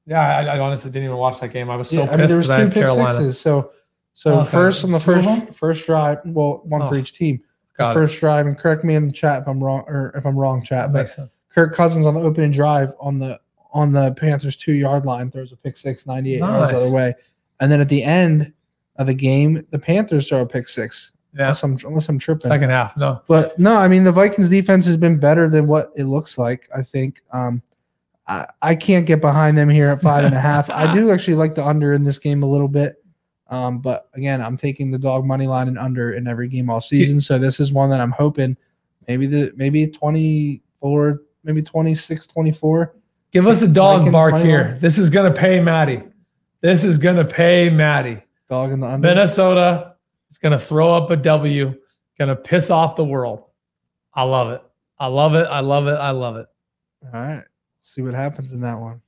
Yeah, I, I honestly didn't even watch that game. I was so Yeah, pissed there was because I two had pick Carolina. sixes. So, so Okay. first on the first first drive, well, one for Oh, each team. The Got it. first drive, and correct me in the chat if I'm wrong or if I'm wrong, chat. That But makes sense. Kirk Cousins on the opening drive on the on the Panthers two yard line throws a pick six, 98 yards the other way, and then at the end of the game, the Panthers throw a pick six. Yeah. Unless I'm unless I'm tripping. Second half. No. But no, I mean the Vikings defense has been better than what it looks like. I think. Um, I, I can't get behind them here at five and a half. I do <laughs> actually like the under in this game a little bit. Um, but again, I'm taking the dog money line and under in every game all season. So this is one that I'm hoping maybe the maybe 24, maybe 26, 24. Give us a dog bark here. line? This is gonna pay Matty. This is gonna pay Matty. Dog in the under. Minnesota is gonna throw up a W, gonna piss off the world. I love it. I love it. I love it. I love it. All right. See what happens in that one.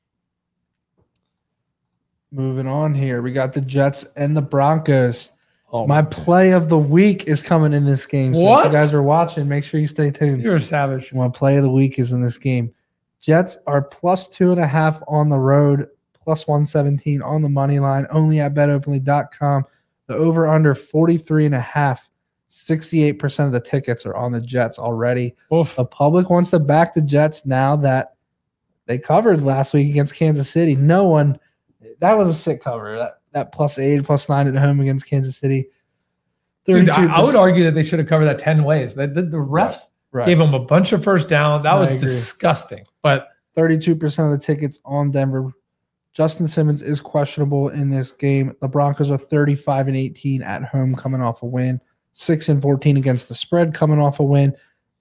Moving on here. We got the Jets and the Broncos. Oh My play of the week is coming in this game. So if What? you guys are watching, make sure you stay tuned. you're a savage. My play of the week is in this game. Jets are plus two and a half on the road, plus 117 on the money line, only at betopenly.com. The over under 43 and a half. 68% of the tickets are on the Jets already. Oof. The public wants to back the Jets now that they covered last week against Kansas City. No one, that was a sick cover. That, that plus eight, plus nine at home against Kansas City. Dude, I, I would argue that they should have covered that 10 ways. The, the, the refs Right. gave them a bunch of first down. That I was disgusting. But 32% of the tickets on Denver. Justin Simmons is questionable in this game. The Broncos are 35 and 18 at home coming off a win. 6 and 14 against the spread coming off a win.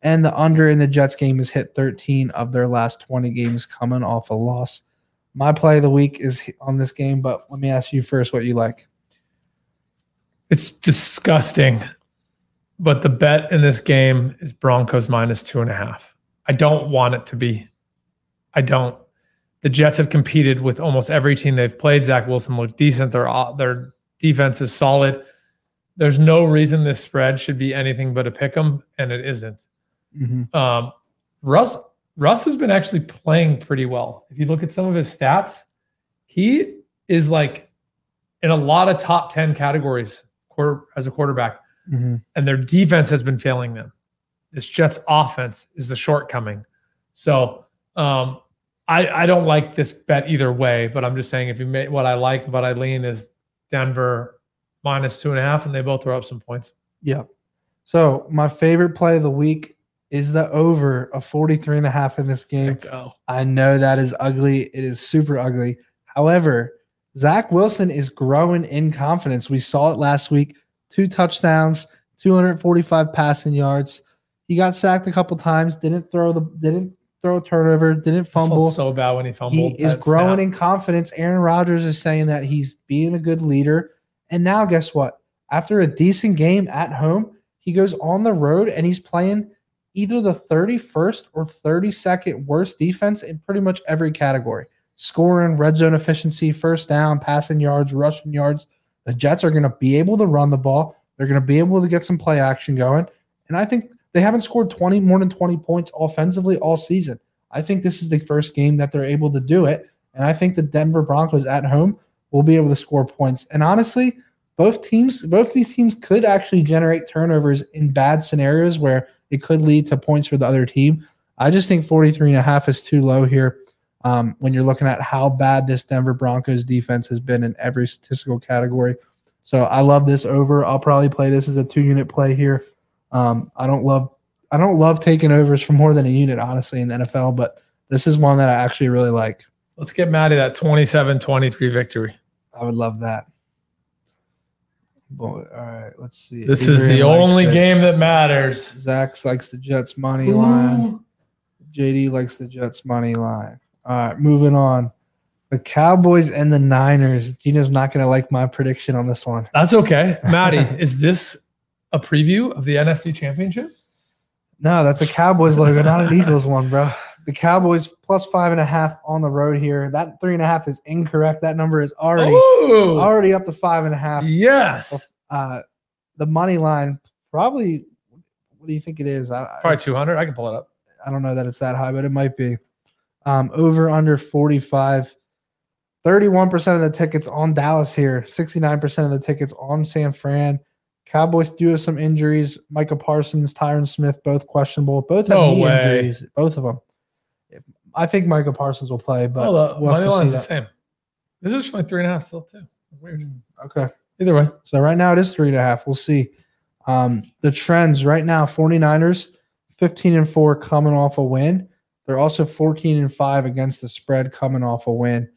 And the under in the Jets game is hit 13 of their last 20 games coming off a loss. My play of the week is on this game, but let me ask you first what you like. it's disgusting. But the bet in this game is Broncos minus two and a half. I don't want it to be. I don't. The Jets have competed with almost every team they've played. Zach Wilson looked decent. Their their defense is solid. There's no reason this spread should be anything but a pick 'em, and it isn't. Um, Russ Russ has been actually playing pretty well. If you look at some of his stats, he is like in a lot of top ten categories quarter, as a quarterback, Mhm. and their defense has been failing them. This Jets offense is the shortcoming. So um, I I don't like this bet either way, but I'm just saying if you make what I like, what I lean is Denver minus two and a half, and they both throw up some points. Yeah. So my favorite play of the week is the over of 43 and a half in this game. I know that is ugly. It is super ugly. However, Zach Wilson is growing in confidence. We saw it last week. Two touchdowns, 245 passing yards. He got sacked a couple times. Didn't throw the didn't throw a turnover. Didn't fumble. So bad when he fumbled. He is growing snap. in confidence. Aaron Rodgers is saying that he's being a good leader. And now, guess what? After a decent game at home, he goes on the road and he's playing either the 31st or 32nd worst defense in pretty much every category scoring, red zone efficiency, first down, passing yards, rushing yards. The Jets are going to be able to run the ball. They're going to be able to get some play action going. And I think they haven't scored 20 more than 20 points offensively all season. I think this is the first game that they're able to do it. And I think the Denver Broncos at home will be able to score points. And honestly, both teams, both these teams could actually generate turnovers in bad scenarios where it could lead to points for the other team. I just think 43 and a half is too low here um, when you're looking at how bad this Denver Broncos defense has been in every statistical category. So I love this over. I'll probably play this as a two unit play here. Um, I don't love I don't love taking overs for more than a unit, honestly, in the NFL, but this is one that I actually really like. Let's get Matty that 27-23 victory. I would love that. Boy, all right, let's see. This is the only it. game that matters. Zach likes the Jets money line. JD likes the Jets money line. All right, moving on. The Cowboys and the Niners. Gino's not going to like my prediction on this one. That's okay. Matty, <laughs> is this a preview of the NFC Championship? No, that's a Cowboys logo, not an Eagles one, bro. The Cowboys plus five and a half on the road here. That three and a half is incorrect. That number is already Oh, already up to five and a half. yes. Uh, the money line probably. What do you think it is? I, Probably 200. I can pull it up. I don't know that it's that high, but it might be. Um, over under 45. 31% of the tickets on Dallas here, 69% of the tickets on San Fran. Cowboys do have some injuries. Micah Parsons, Tyron Smith, both questionable. Both have No knee way. injuries, both of them. I think Micah Parsons will play, but the we'll have money see line's the same. This is showing three and a half still, too. Weird. okay. Either way. So right now it is three and a half. We'll see. Um, the trends right now 49ers 15 and 4 coming off a win. They're also 14 and 5 against the spread coming off a win.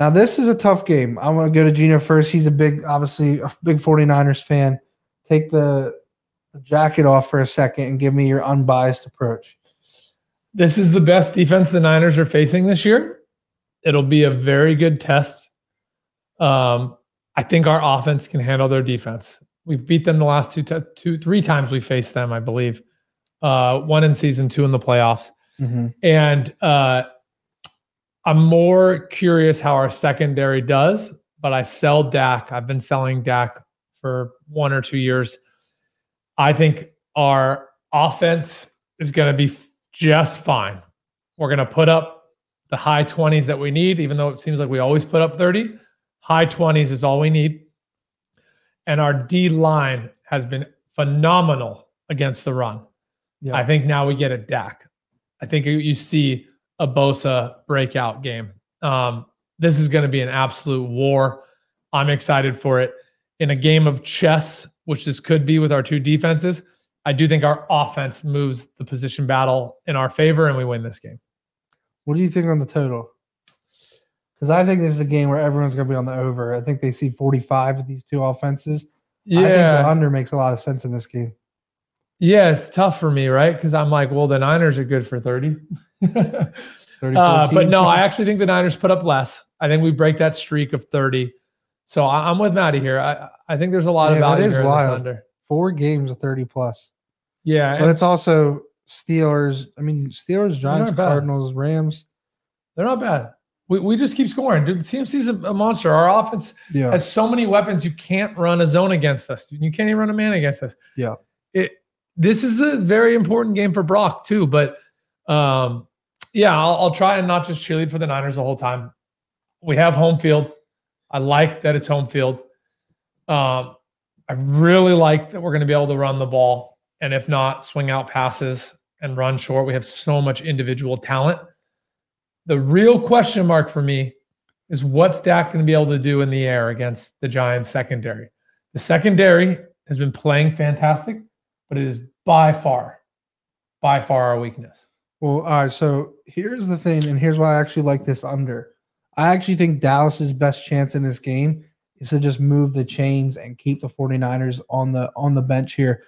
Now this is a tough game. I want to go to Gino first. He's a big, obviously a big 49ers fan. Take the, the jacket off for a second and give me your unbiased approach. This is the best defense the Niners are facing this year. It'll be a very good test. Um, I think our offense can handle their defense. We've beat them the last two, t- two, three times we faced them, I believe. Uh, one in season, two in the playoffs. Mm-hmm. And uh, I'm more curious how our secondary does, but I sell Dak. I've been selling Dak for one or two years. I think our offense is going to be just fine. We're going to put up the high 20s that we need, even though it seems like we always put up 30. High 20s is all we need. And our D line has been phenomenal against the run. Yeah. I think now we get a Dak. I think you- you see a Bosa breakout game. Um, this is going to be an absolute war. I'm excited for it. In a game of chess, which this could be with our two defenses, I do think our offense moves the position battle in our favor and we win this game. What do you think on the total? Because I think this is a game where everyone's going to be on the over. I think they see 45 with these two offenses. I think the under makes a lot of sense in this game. Yeah, it's tough for me, right? Because I'm like, well, the Niners are good for 30. 30, <laughs> <laughs> Uh, but no, I actually think the Niners put up less. I think we break that streak of 30. So I, I'm with Matty here. I, I think there's a lot Yeah, of value is here wild. under. four games of 30 plus. Yeah, But it's also Steelers. I mean, Steelers, Giants. Cardinals, Rams. they're not bad. We, we just keep scoring. Dude, CMC's a, a monster. Our offense Yeah. has so many weapons. You can't run a zone against us. You can't even run a man against us. Yeah. This is a very important game for Brock too. But um, yeah, I'll, I'll try and not just cheerlead for the Niners the whole time. We have home field. I like that it's home field. Um, I really like that we're going to be able to run the ball, and if not, swing out passes and run short. We have so much individual talent. The real question mark for me is what's Dak going to be able to do in the air against the Giants secondary? The secondary has been playing fantastic, but it is by far, by far our weakness. Well, all right. So here's the thing, and here's why I actually like this under. I actually think Dallas's best chance in this game is to just move the chains and keep the 49ers on the on the bench here,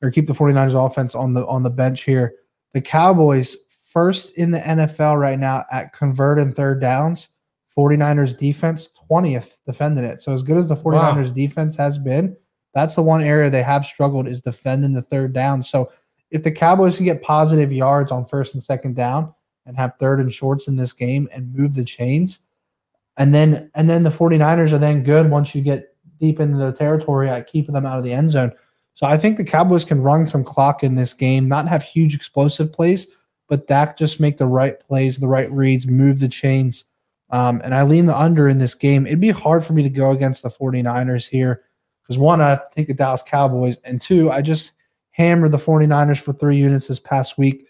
or keep the 49ers offense on the on the bench here. The Cowboys first in the NFL right now at converting third downs. 49ers defense 20th defending it. So as good as the 49ers defense has been, that's the one area they have struggled is defending the third down. So if the Cowboys can get positive yards on first and second down and have third and shorts in this game and move the chains, and then and then the 49ers are then good once you get deep into their territory at keeping them out of the end zone. So I think the Cowboys can run some clock in this game, not have huge explosive plays, but Dak just make the right plays, the right reads, move the chains. Um, and I lean the under in this game. It'd be hard for me to go against the 49ers here because one, I take the Dallas Cowboys, and two, I just hammered the 49ers for three units this past week.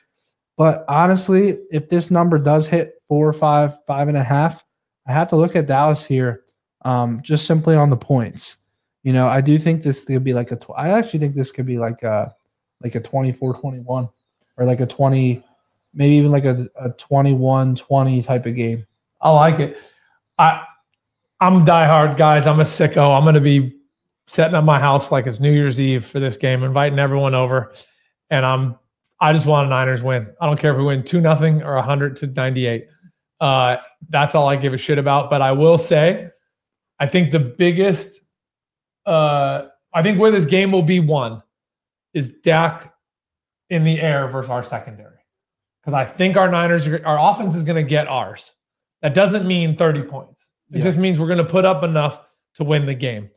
But honestly, if this number does hit four or five, five and a half, I have to look at Dallas here um, just simply on the points. You know, I do think this could be like a, tw- I actually think this could be like a, like a 24 21 or like a 20, maybe even like a, a 21 20 type of game. I like it. I I'm diehard, guys. I'm a sicko. I'm gonna be setting up my house like it's New Year's Eve for this game, inviting everyone over. And I'm I just want a Niners win. I don't care if we win two nothing or hundred to ninety eight. Uh, that's all I give a shit about. But I will say, I think the biggest, uh, I think where this game will be won is Dak in the air versus our secondary. Because I think our Niners, are, our offense is going to get ours. That doesn't mean 30 points. It Yeah. just means we're going to put up enough to win the game.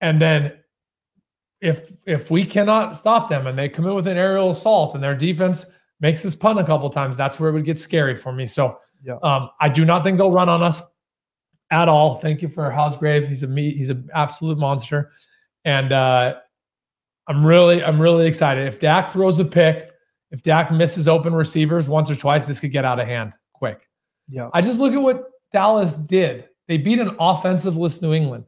And then if if we cannot stop them and they come in with an aerial assault and their defense makes this punt a couple times, that's where it would get scary for me. So Yeah. um, I do not think they'll run on us at all. Thank you for Hargrave. He's a me, he's an absolute monster. And uh, I'm really, I'm really excited. If Dak throws a pick, if Dak misses open receivers once or twice, this could get out of hand quick. Yeah. I just look at what Dallas did. They beat an offensive list New England.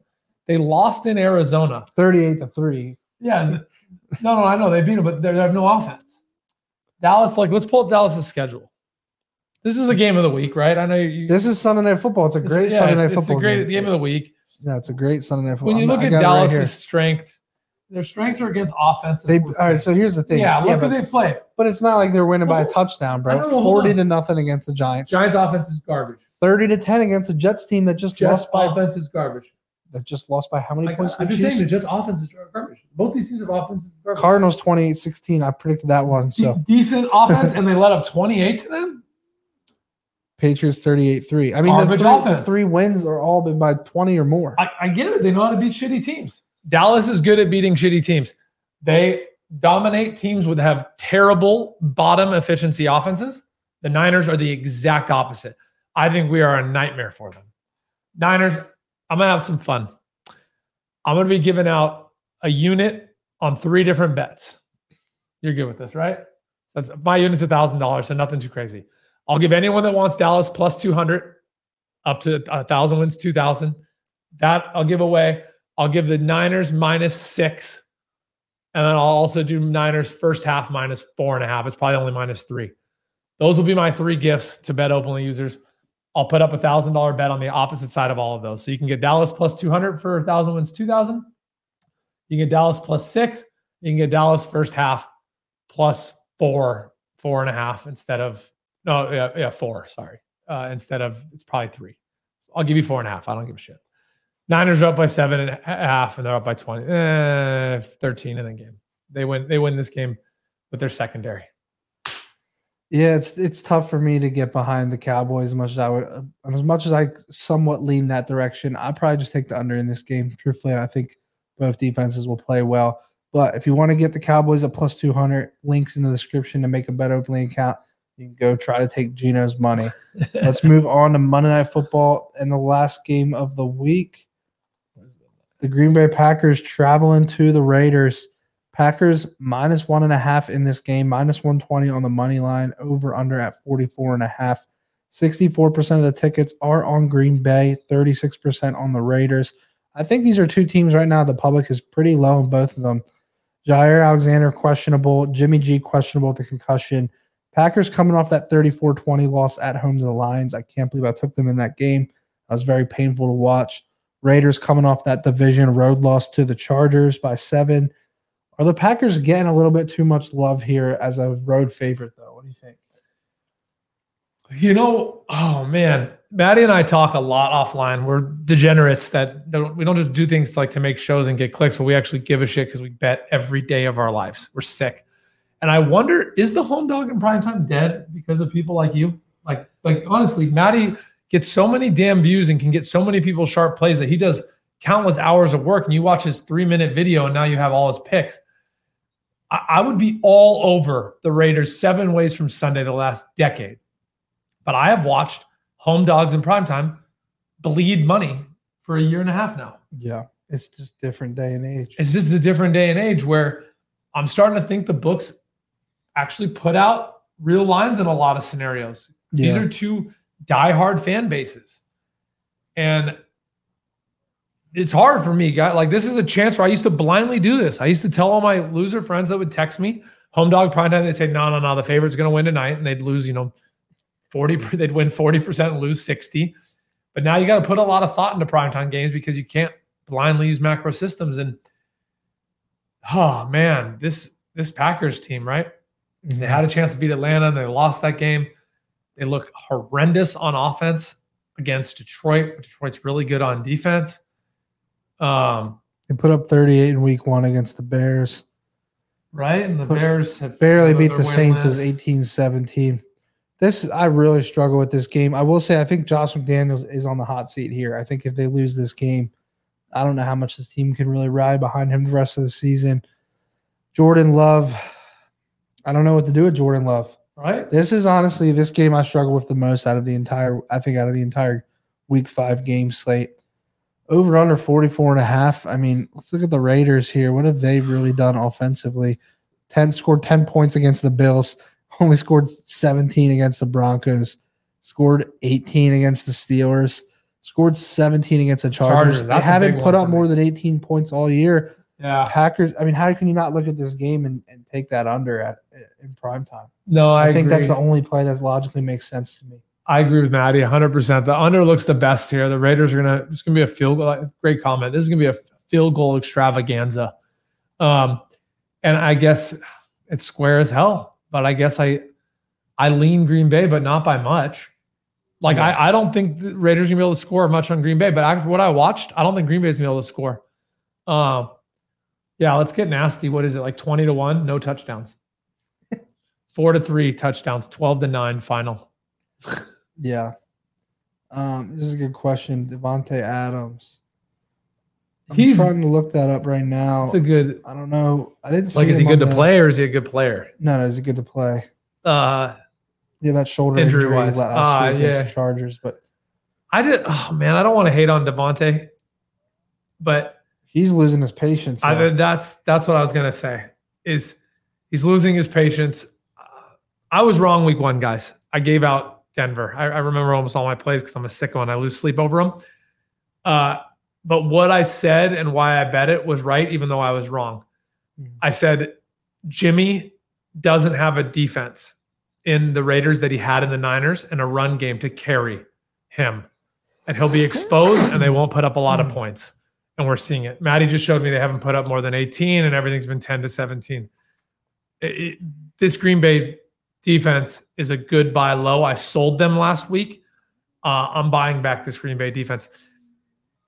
They lost in Arizona. 38 to 3. Yeah. No, no, I know they beat them, but they have no offense. Dallas, like, let's pull up Dallas's schedule. This is the game of the week, right? I know you. This is Sunday Night Football. It's a great yeah, Sunday it's, Night it's Football a great game of the week. Yeah, it's a great Sunday Night Football. When you I'm- look at got it right. Dallas's strength, their strengths are against offense. They all right. So here's the thing. yeah, look who but, they play. but it's not like they're winning by a touchdown, bro. know, Forty to nothing against the Giants. Giants offense is garbage. Thirty to ten against a Jets team that just Jets lost by offense is garbage. That just lost by how many Like, points? I'm just saying Chiefs? the Jets offense is garbage. Both these teams have offense garbage. Cardinals 28-16. I predicted that one. De- So decent offense, and they let up 28 to them. Patriots 38-3. I mean, the three, the three wins are all been by 20 or more. I, I get it. They know how to beat shitty teams. Dallas is good at beating shitty teams. They dominate teams with have terrible bottom efficiency offenses. The Niners are the exact opposite. I think we are a nightmare for them. Niners, I'm gonna have some fun. I'm gonna be giving out a unit on three different bets. You're good with this, right? That's, my unit's a thousand dollars, so nothing too crazy. I'll give anyone that wants Dallas plus 200 up to a thousand wins, 2,000. That I'll give away. I'll give the Niners minus six. And then I'll also do Niners first half minus four and a half. It's probably only minus three. Those will be my three gifts to BetOpenly users. I'll put up a thousand dollar bet on the opposite side of all of those. So you can get Dallas plus 200 for a thousand wins, 2,000. You can get Dallas plus six. You can get Dallas first half plus four, four and a half instead of, no, yeah, yeah four, sorry. Uh, instead of, it's probably three. So I'll give you four and a half. I don't give a shit. Niners are up by seven and a half, and they're up by 20, eh, 13 in the game. They win, they win this game with their secondary. Yeah, it's it's tough for me to get behind the Cowboys as much as I would, uh, as much as I somewhat lean that direction. I probably just take the under in this game. Truthfully, I think both defenses will play well. But if you want to get the Cowboys at plus two hundred, links in the description to make a BetOpenly account. You can go try to take Gino's money. <laughs> Let's move on to Monday Night Football and the last game of the week. The Green Bay Packers traveling to the Raiders. Packers minus one and a half in this game, minus 120 on the money line, over under at 44 and a half. 64% of the tickets are on Green Bay, 36% on the Raiders. I think these are two teams right now. The public is pretty low on both of them. Jaire Alexander questionable, Jimmy G questionable with the concussion. Packers coming off that 34 20 loss at home to the Lions. I can't believe I took them in that game. That was very painful to watch. Raiders coming off that division road loss to the Chargers by seven. Are the Packers getting a little bit too much love here as a road favorite, though? What do you think? You know, oh man, Matty and I talk a lot offline. We're degenerates that don't, we don't just do things like to make shows and get clicks, but we actually give a shit because we bet every day of our lives. We're sick. And I wonder, is the home dog in prime time dead because of people like you? Like, like honestly, Matty gets so many damn views and can get so many people sharp plays that he does countless hours of work. And you watch his three minute video and now you have all his picks. I, I would be all over the Raiders seven ways from Sunday the last decade. But I have watched home dogs in primetime bleed money for a year and a half now. Yeah, it's just different day and age. It's just a different day and age where I'm starting to think the books actually put out real lines in a lot of scenarios. These are two diehard fan bases. And it's hard for me, guy. Like this is a chance where I used to blindly do this. I used to tell all my loser friends that would text me, home dog prime time, they'd say, no, no, no, the favorite's gonna win tonight. And they'd lose, you know, 40, <laughs> they'd win 40% and lose 60. But now you got to put a lot of thought into primetime games because you can't blindly use macro systems. And oh man, this this Packers team, right? They had a chance to beat Atlanta and they lost that game. They look horrendous on offense against Detroit. Detroit's really good on defense. Um, They put up 38 in week one against the Bears. right? And the Put- Bears have Barely beat the Saints as 18 17. This, I really struggle with this game. I will say, I think Josh McDaniels is on the hot seat here. I think if they lose this game, I don't know how much this team can really ride behind him the rest of the season. Jordan Love, I don't know what to do with Jordan Love. right? This is honestly this game I struggle with the most out of the entire, I think, out of the entire week five game slate. Over under 44 and a half. I mean, let's look at the Raiders here. What have they really done offensively? 10 scored 10 points against the Bills, <laughs> only scored 17 against the Broncos, scored 18 against the Steelers, scored 17 against the Chargers. Chargers, they haven't put up more than 18 points all year. Yeah. Packers, I mean, how can you not look at this game and, and take that under at in prime time? No, I, I, think that's the only play that logically makes sense to me. I agree with Matty 100%. The under looks the best here. The Raiders are going to, it's going to be a field goal. Great comment. This is going to be a field goal extravaganza. Um, and I guess it's square as hell. But I guess I I lean Green Bay, but not by much. Like Yeah. I, I don't think the Raiders are gonna be able to score much on Green Bay, but after what I watched, I don't think Green Bay is gonna be able to score. Um, yeah, let's get nasty. What is it like twenty to one? No touchdowns. <laughs> Four to three touchdowns. Twelve to nine final. Yeah. Um, this is a good question. Davante Adams. I'm He's trying to look that up right now. it's a good. I don't know. I didn't see Like, is he good to the- play or is he a good player? No, no, is he good to play? Uh, Yeah, that shoulder Injury injury, wise. last Ah, week against yeah. the Chargers, but I did. Oh man, I don't want to hate on Davante, but he's losing his patience. I, that's that's what I was gonna say. Is he's losing his patience? Uh, I was wrong week one, guys. I gave out Denver. I, I remember almost all my plays because I'm a sicko and I lose sleep over them. Uh, but what I said and why I bet it was right, even though I was wrong. Mhm. I said Jimmy doesn't have a defense in the Raiders that he had in the Niners and a run game to carry him. And he'll be exposed and they won't put up a lot of points. And we're seeing it. Matty just showed me they haven't put up more than 18 and everything's been 10 to 17. It- it- this Green Bay defense is a good buy low. I sold them last week. Uh, I'm buying back this Green Bay defense.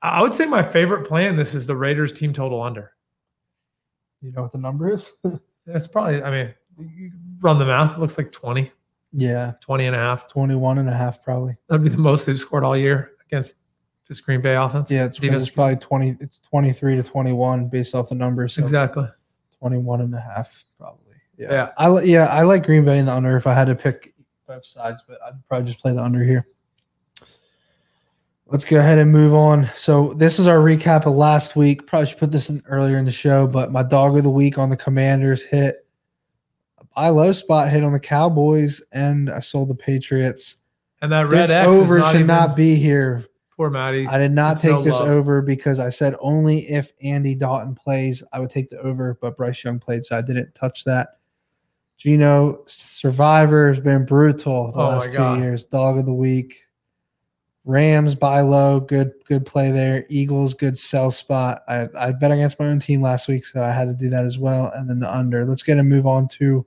I would say my favorite play in this is the Raiders team total under. you know what the number is? <laughs> It's probably, I mean, you run the math. It looks like 20, yeah, 20 and a half. 21 and a half probably. That'd be the most they've scored all year against this Green Bay offense. Yeah, it's, it's probably 20 it's 23 to 21 based off the numbers. So Exactly. 21 and a half probably. Yeah. Yeah. I li- yeah, I like Green Bay in the under if I had to pick both sides, but I'd probably just play the under here. Let's go ahead and move on. So this is our recap of last week. Probably should put this in earlier in the show, but my dog of the week on the Commanders hit. A buy low spot hit on the Cowboys, and I sold the Patriots. And that red This X over is not should not be here. poor Matty. I did not It's take no this love. over because I said only if Andy Dalton plays, I would take the over, but Bryce Young played, so I didn't touch that. Gino Survivor has been brutal the Oh last two God. years. Dog of the week. Rams buy low, good good play there. Eagles good sell spot. I, I bet against my own team last week, so I had to do that as well. And then the under. Let's get and move on to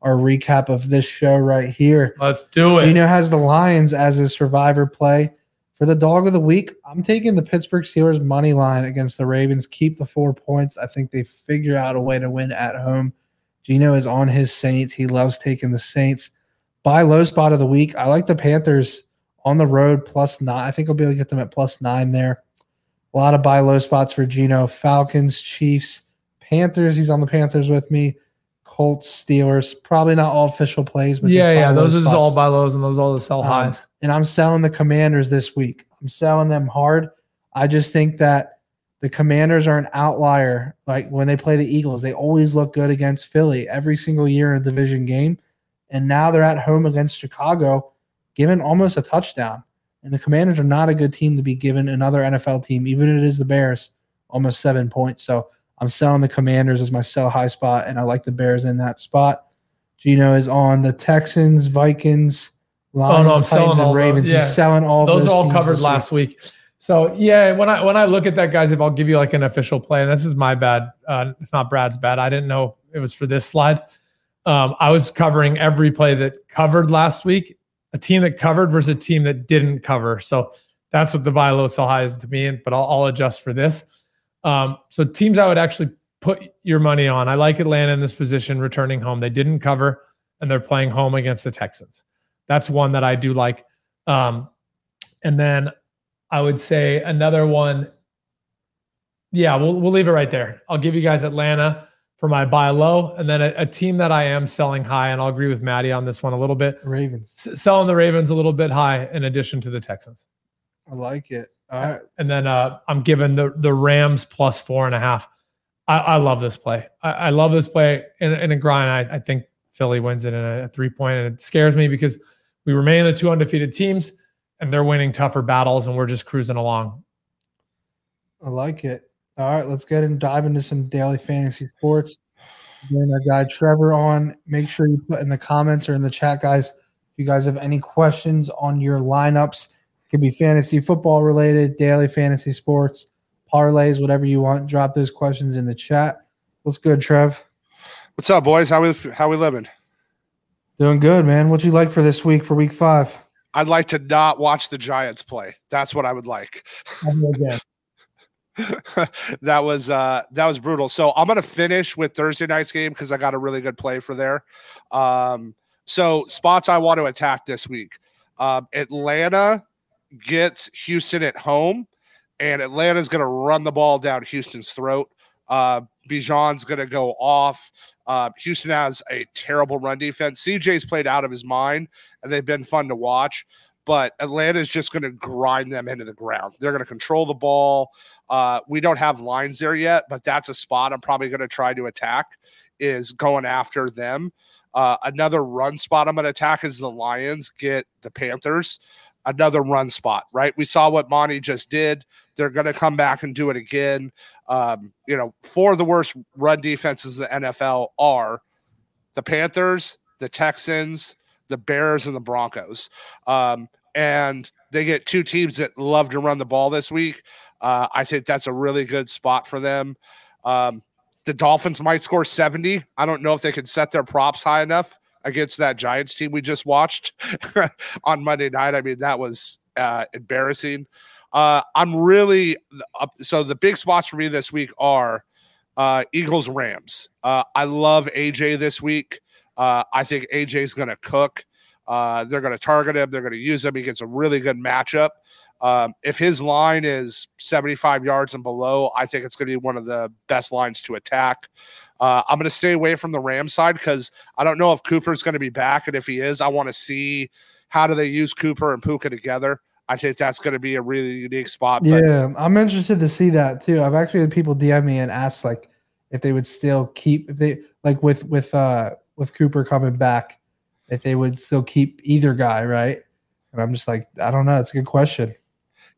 our recap of this show right here. Let's do it. Gino has the Lions as his survivor play. For the dog of the week, I'm taking the Pittsburgh Steelers money line against the Ravens. Keep the four points. I think they figure out a way to win at home. Gino is on his Saints. He loves taking the Saints. Buy low spot of the week. I like the Panthers on the road plus nine. I think I'll be able to get them at plus nine there. A lot of buy low spots for Gino. Falcons, Chiefs, Panthers. He's on the Panthers with me. Colts, Steelers. Probably not all official plays, but yeah, yeah. Those are just all buy lows and those all the sell Um, highs. and I'm selling the Commanders this week. I'm selling them hard. I just think that the Commanders are an outlier. Like when they play the Eagles, they always look good against Philly every single year in a division game. And now they're at home against Chicago, given almost a touchdown. And the Commanders are not a good team to be given another NFL team, even if it is the Bears, almost seven points. So I'm selling the Commanders as my sell high spot, and I like the Bears in that spot. Gino is on the Texans, Vikings, oh, Lions, Oh, I'm Titans, and those. Ravens. Yeah. He's selling all Those those are all covered last week. So yeah, when I when I look at that, guys, if I'll give you like an official play, and this is my bad. Uh, it's not Brad's bad. I didn't know it was for this slide. Um, I was covering every play that covered last week. A team that covered versus a team that didn't cover. So that's what the buy low sell high is to me. But I'll, I'll adjust for this. Um, so teams I would actually put your money on. I like Atlanta in this position, returning home. They didn't cover, and they're playing home against the Texans. That's one that I do like. Um, and then I would say another one. Yeah, we'll we'll leave it right there. I'll give you guys Atlanta for my buy low, and then a, a team that I am selling high, and I'll agree with Matty on this one a little bit. Ravens. S- selling the Ravens a little bit high in addition to the Texans, I like it. All right. and then uh, I'm giving the the Rams plus four and a half. I, I love this play. I, I love this play in, in a grind. I, I think Philly wins it in a, three point, and it scares me because we remain the two undefeated teams, and they're winning tougher battles, and we're just cruising along. I like it. All right, let's get and dive into some daily fantasy sports. Bring our guy Trevor on. Make sure you put in the comments or in the chat, guys. If you guys have any questions on your lineups, it could be fantasy football related, daily fantasy sports, parlays, whatever you want. Drop those questions in the chat. What's good, Trev? What's up, boys? How we how we living? Doing good, man. What you like for this week for week five? I'd like to not watch the Giants play. That's what I would like. <laughs> that was uh that was brutal. So I'm gonna finish with Thursday night's game because I got a really good play for there. Um, so spots I want to attack this week. Um, Atlanta gets Houston at home, and Atlanta's gonna run the ball down Houston's throat. Uh, Bijan's going to go off. Uh, Houston has a terrible run defense. CJ's played out of his mind, and they've been fun to watch. But Atlanta is just going to grind them into the ground. They're going to control the ball. Uh, we don't have lines there yet, but that's a spot I'm probably going to try to attack. Is going after them. Uh, another run spot I'm going to attack is the Lions get the Panthers. Another run spot, right? We saw what Monty just did. They're going to come back and do it again. Um, you know, four of the worst run defenses in the NFL are the Panthers, the Texans, the Bears, and the Broncos. Um, and they get two teams that love to run the ball this week. Uh, I think that's a really good spot for them. Um, the Dolphins might score 70. I don't know if they can set their props high enough against that Giants team we just watched <laughs> on Monday night. I mean, that was uh, embarrassing. Uh, I'm really uh, so the big spots for me this week are uh, Eagles Rams. Uh, I love AJ this week. Uh, I think AJ is going to cook. Uh, they're going to target him. They're going to use him. He gets a really good matchup. Um, if his line is 75 yards and below, I think it's going to be one of the best lines to attack. Uh, I'm going to stay away from the Ram side because I don't know if Cooper's going to be back, and if he is, I want to see how do they use Cooper and Puka together. I think that's going to be a really unique spot. But. Yeah, I'm interested to see that too. I've actually had people DM me and ask like if they would still keep if they like with with uh with Cooper coming back, if they would still keep either guy, right? And I'm just like, I don't know. It's a good question.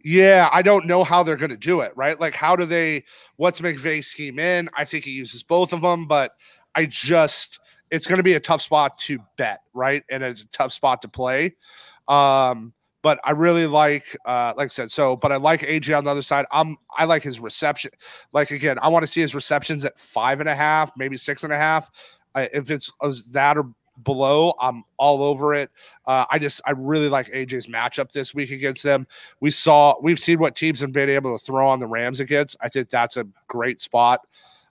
Yeah, I don't know how they're going to do it, right? Like, how do they? What's McVay scheme in? I think he uses both of them, but I just it's going to be a tough spot to bet, right? And it's a tough spot to play. Um, but I really like, uh, like I said, so, but I like AJ on the other side. I'm, I like his reception. Like again, I want to see his receptions at five and a half, maybe six and a half. Uh, if it's that or below, I'm all over it. Uh, I just, I really like AJ's matchup this week against them. We saw, we've seen what teams have been able to throw on the Rams against. I think that's a great spot.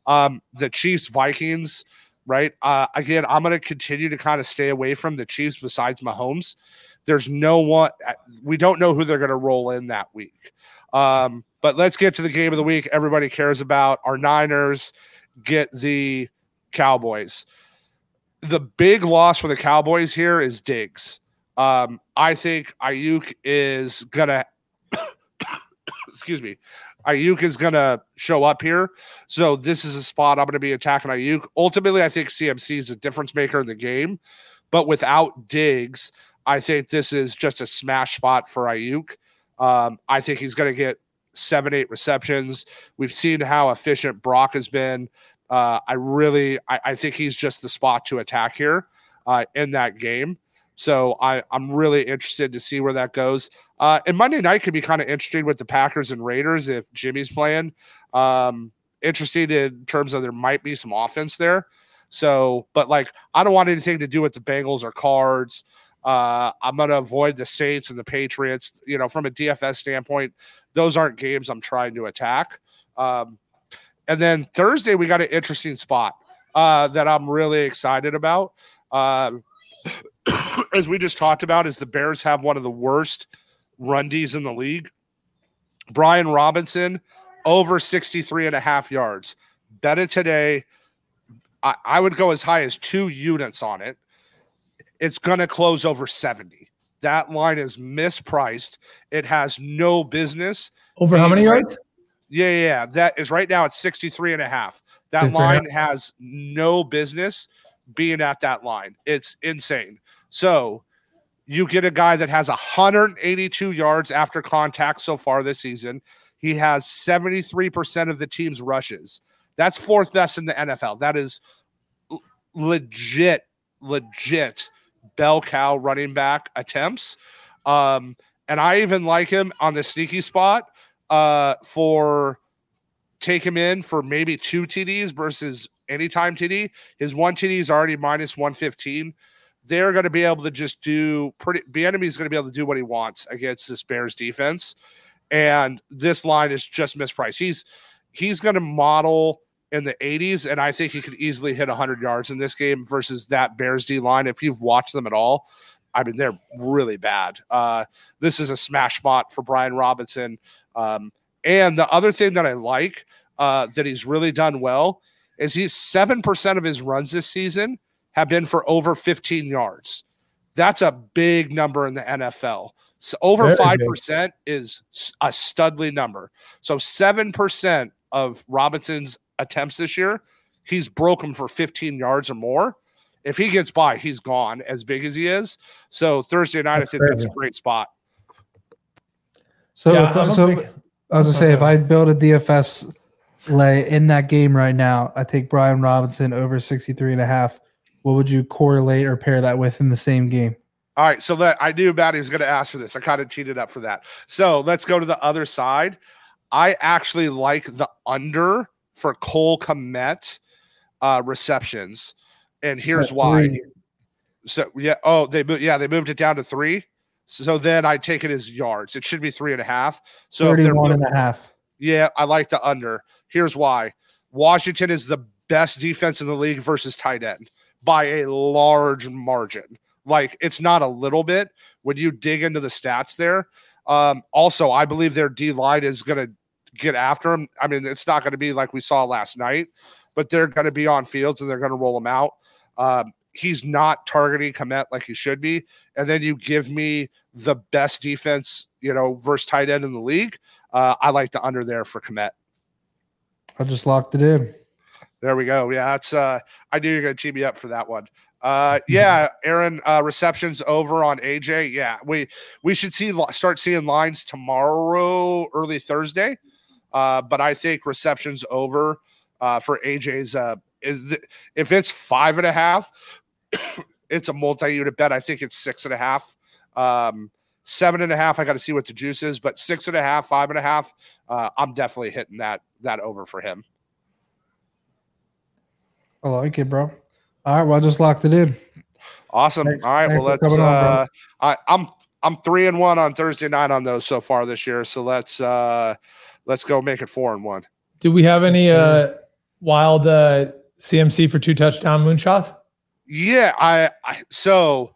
Um, the Chiefs Vikings, right? Uh, again, I'm going to continue to kind of stay away from the Chiefs besides Mahomes. There's no one. Uh, we don't know who they're going to roll in that week. Um, but let's get to the game of the week. Everybody cares about our Niners get the Cowboys. The big loss for the Cowboys here is Diggs. Um, I think Aiyuk is gonna. <coughs> excuse me. Aiyuk is going to show up here. So this is a spot I'm going to be attacking Aiyuk. Ultimately, I think CMC is a difference maker in the game, but without Diggs, I think this is just a smash spot for Aiyuk. Um, I think he's going to get seven, eight receptions. We've seen how efficient Brock has been. Uh, I really, I, I, think he's just the spot to attack here uh, in that game. So I, I'm really interested to see where that goes. Uh, and Monday night could be kind of interesting with the Packers and Raiders if Jimmy's playing. Um, interesting in terms of there might be some offense there. So, but like, I don't want anything to do with the Bengals or Cards. Uh, I'm going to avoid the Saints and the Patriots. You know, from a DFS standpoint, those aren't games I'm trying to attack. Um, and then Thursday, we got an interesting spot uh, that I'm really excited about. Uh, <coughs> as we just talked about, is the Bears have one of the worst run Ds in the league. Brian Robinson over 63 and a half yards. Bet it today. I, I would go as high as two units on it it's going to close over 70. That line is mispriced. It has no business. Over how many yards? Yeah, yeah, That is right now at 63 and a half. That line has no business being at that line. It's insane. So you get a guy that has 182 yards after contact so far this season. He has 73% of the team's rushes. That's fourth best in the NFL. That is legit, legit bell cow running back attempts. Um, and I even like him on the sneaky spot uh, for take him in for maybe two TDs versus anytime TD. His one TD is already minus 115. They're going to be able to just do pretty. Bieniemy is going to be able to do what he wants against this Bears defense, and this line is just mispriced. He's he's going to model in the 80s, and I think he could easily hit 100 yards in this game versus that Bears D line. If you've watched them at all, I mean, they're really bad. Uh, this is a smash spot for Brian Robinson. Um, and the other thing that I like uh, that he's really done well is he's 7% of his runs this season have been for over 15 yards. That's a big number in the NFL. So over 5% big. is a studly number. So 7% of Robinson's attempts this year, he's broken for 15 yards or more. If he gets by, he's gone as big as he is. So Thursday night, that's I think crazy. that's a great spot. So, yeah, if, so big, I was gonna say, if I build a DFS lay in that game right now, I take Brian Robinson over 63 and a half. What would you correlate or pair that with in the same game? All right, so that I knew Matty was going to ask for this. I kind of cheated up for that. So let's go to the other side. I actually like the under for Cole Kmet uh, receptions, and here's why. So yeah, oh they yeah they moved it down to three. So then I take it as yards. It should be three and a half. So 31 and a half. Yeah, I like the under. Here's why. Washington is the best defense in the league versus tight end by a large margin. Like it's not a little bit when you dig into the stats there. Um, also, I believe their D line is going to get after him. I mean, it's not going to be like we saw last night, but they're going to be on fields and they're going to roll him out. Um, he's not targeting Kmet like he should be. And then you give me the best defense, you know, versus tight end in the league. Uh, I like the under there for Kmet. I just locked it in. There we go. Yeah, that's uh I knew you're gonna tee me up for that one. Uh yeah, Aaron, uh receptions over on AJ. Yeah, we we should see start seeing lines tomorrow, early Thursday. Uh, but I think receptions over uh, for AJ's uh, is th- if it's five and a half, <coughs> it's a multi-unit bet. I think it's six and a half. Um, seven and a half. I got to see what the juice is, but six and a half, five and a half. Uh, I'm definitely hitting that that over for him. I like it, bro. All right, well, I just locked it in. Awesome. Thanks, All right, well, let's. Uh, on, I, I'm I'm three and one on Thursday night on those so far this year. So let's uh let's go make it four and one. Do we have any uh wild uh CMC for two touchdown moonshots? Yeah, I, I so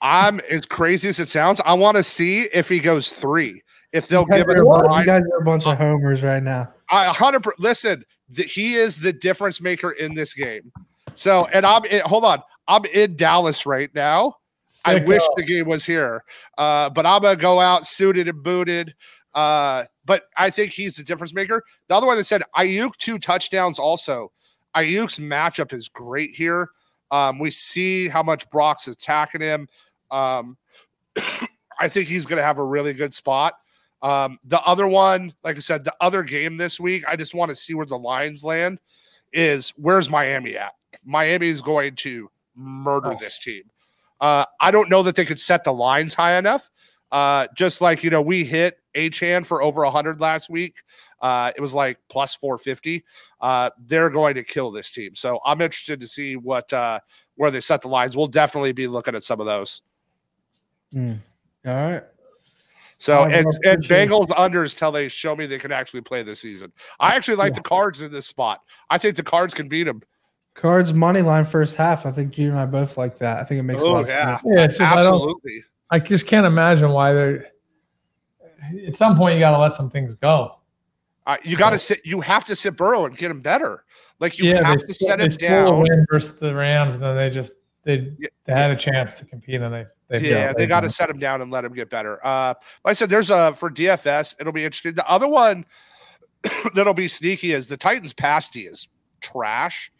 I'm as crazy as it sounds. I want to see if he goes three. If they'll give us, you guys are a bunch of homers right now. I 100. Listen, the, he is the difference maker in this game. So, and I'm in, hold on, I'm in Dallas right now. I wish the game was here, uh, but I'm gonna go out suited and booted. Uh, but I think he's the difference maker. The other one that said Aiyuk two touchdowns. Also, Aiyuk's matchup is great here. Um, we see how much Brock's attacking him. Um, <coughs> I think he's going to have a really good spot. Um, the other one, like I said, the other game this week, I just want to see where the Lions land. Is where's Miami at? Miami is going to murder oh. this team. Uh, I don't know that they could set the lines high enough. Uh, just like you know, we hit Achane for over hundred last week. Uh, it was like plus 450. Uh, they're going to kill this team. So I'm interested to see what uh, where they set the lines. We'll definitely be looking at some of those. Mm. All right. So and, and Bengals unders till they show me they can actually play this season. I actually like yeah. the cards in this spot. I think the cards can beat them. Cards money line first half. I think Gene and I both like that. I think it makes oh, a lot yeah. of sense. Yeah, absolutely. I, I, just can't imagine why they're. At some point, you got to let some things go. Uh, you got to sit. You have to sit Burrow and get him better. Like you yeah, have to set him down. Win versus the Rams, and then they just they they had a chance to compete, and they, they yeah they, they got to set him down and let him get better. Uh, like I said, there's a for DFS. It'll be interesting. The other one <coughs> that'll be sneaky is the Titans' pass D is trash.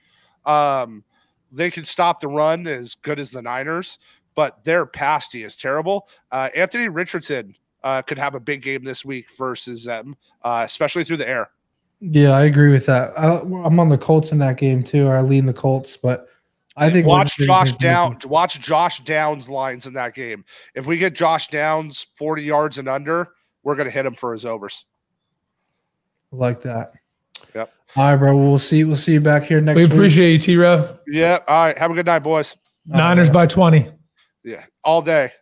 Um, they can stop the run as good as the Niners, but their pass D is terrible. Uh, Anthony Richardson uh, could have a big game this week versus them, uh, especially through the air. Yeah, I agree with that. I, am on the Colts in that game too. I lean the Colts, but I think watch Josh Down. Watch Josh Downs lines in that game. If we get Josh Downs 40 yards and under, we're going to hit him for his overs. Like that. Yep. All right, bro. We'll see. We'll see you back here next week. We week. appreciate you, T Rev. Yeah. All right. Have a good night, boys. All right. Niners by 20. Yeah. All day.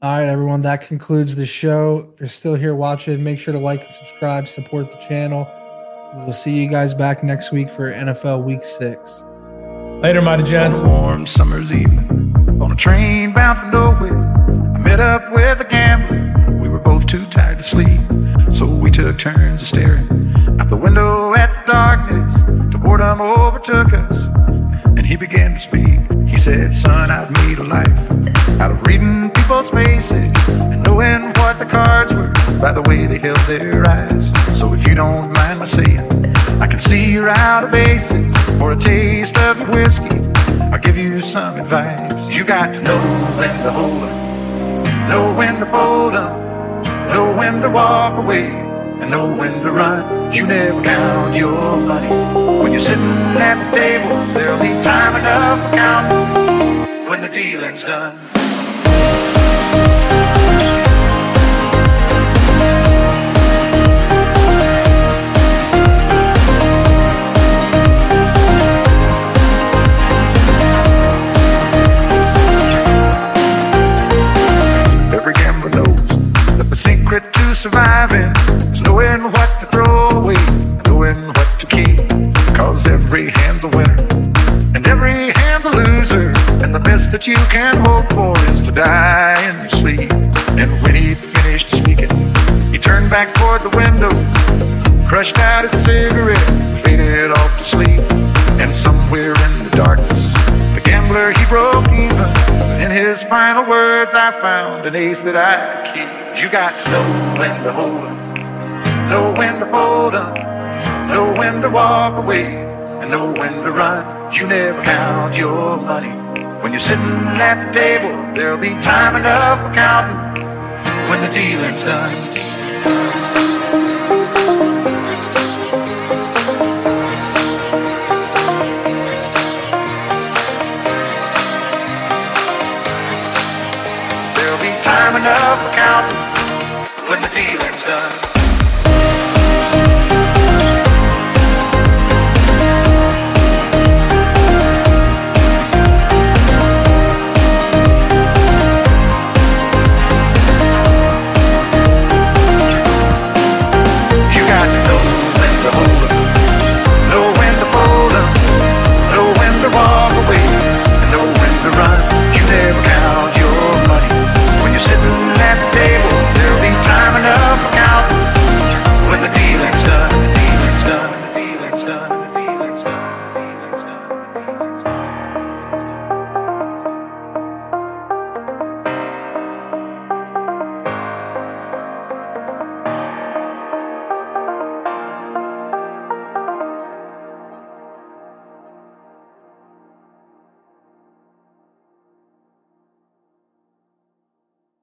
All right, everyone. That concludes the show. If you're still here watching, make sure to like and subscribe, support the channel. We'll see you guys back next week for NFL Week Six. Later, mighty gents. warm summer's evening on a train bound for nowhere. I met up with a gambler. We were both too tired to sleep, so we took turns of staring out the window at the darkness. Till boredom overtook us, and he began to speak. He said, "Son, I've made a life out of reading people's faces and knowing what the cards were by the way they held their eyes. So if you don't mind my saying." I can see you're out of aces for a taste of your whiskey. I'll give you some advice. You got to know when to hold 'em, know when to fold 'em, know when to walk away, and know when to run. You never count your money. When you're sitting at the table, there'll be time enough for counting when the dealing's done. Surviving is knowing what to throw away, knowing what to keep. Cause every hand's a winner and every hand's a loser. And the best that you can hope for is to die in your sleep. And when he finished speaking, he turned back toward the window, crushed out his cigarette, faded off to sleep. And somewhere in the darkness, the gambler he broke even. In his final words, I found an ace that I could keep. You got know when to hold 'em, know when to fold 'em, know when to walk away, and know when to run. You never count your money. When you're sitting at the table, there'll be time enough for counting when the dealing's done. enough.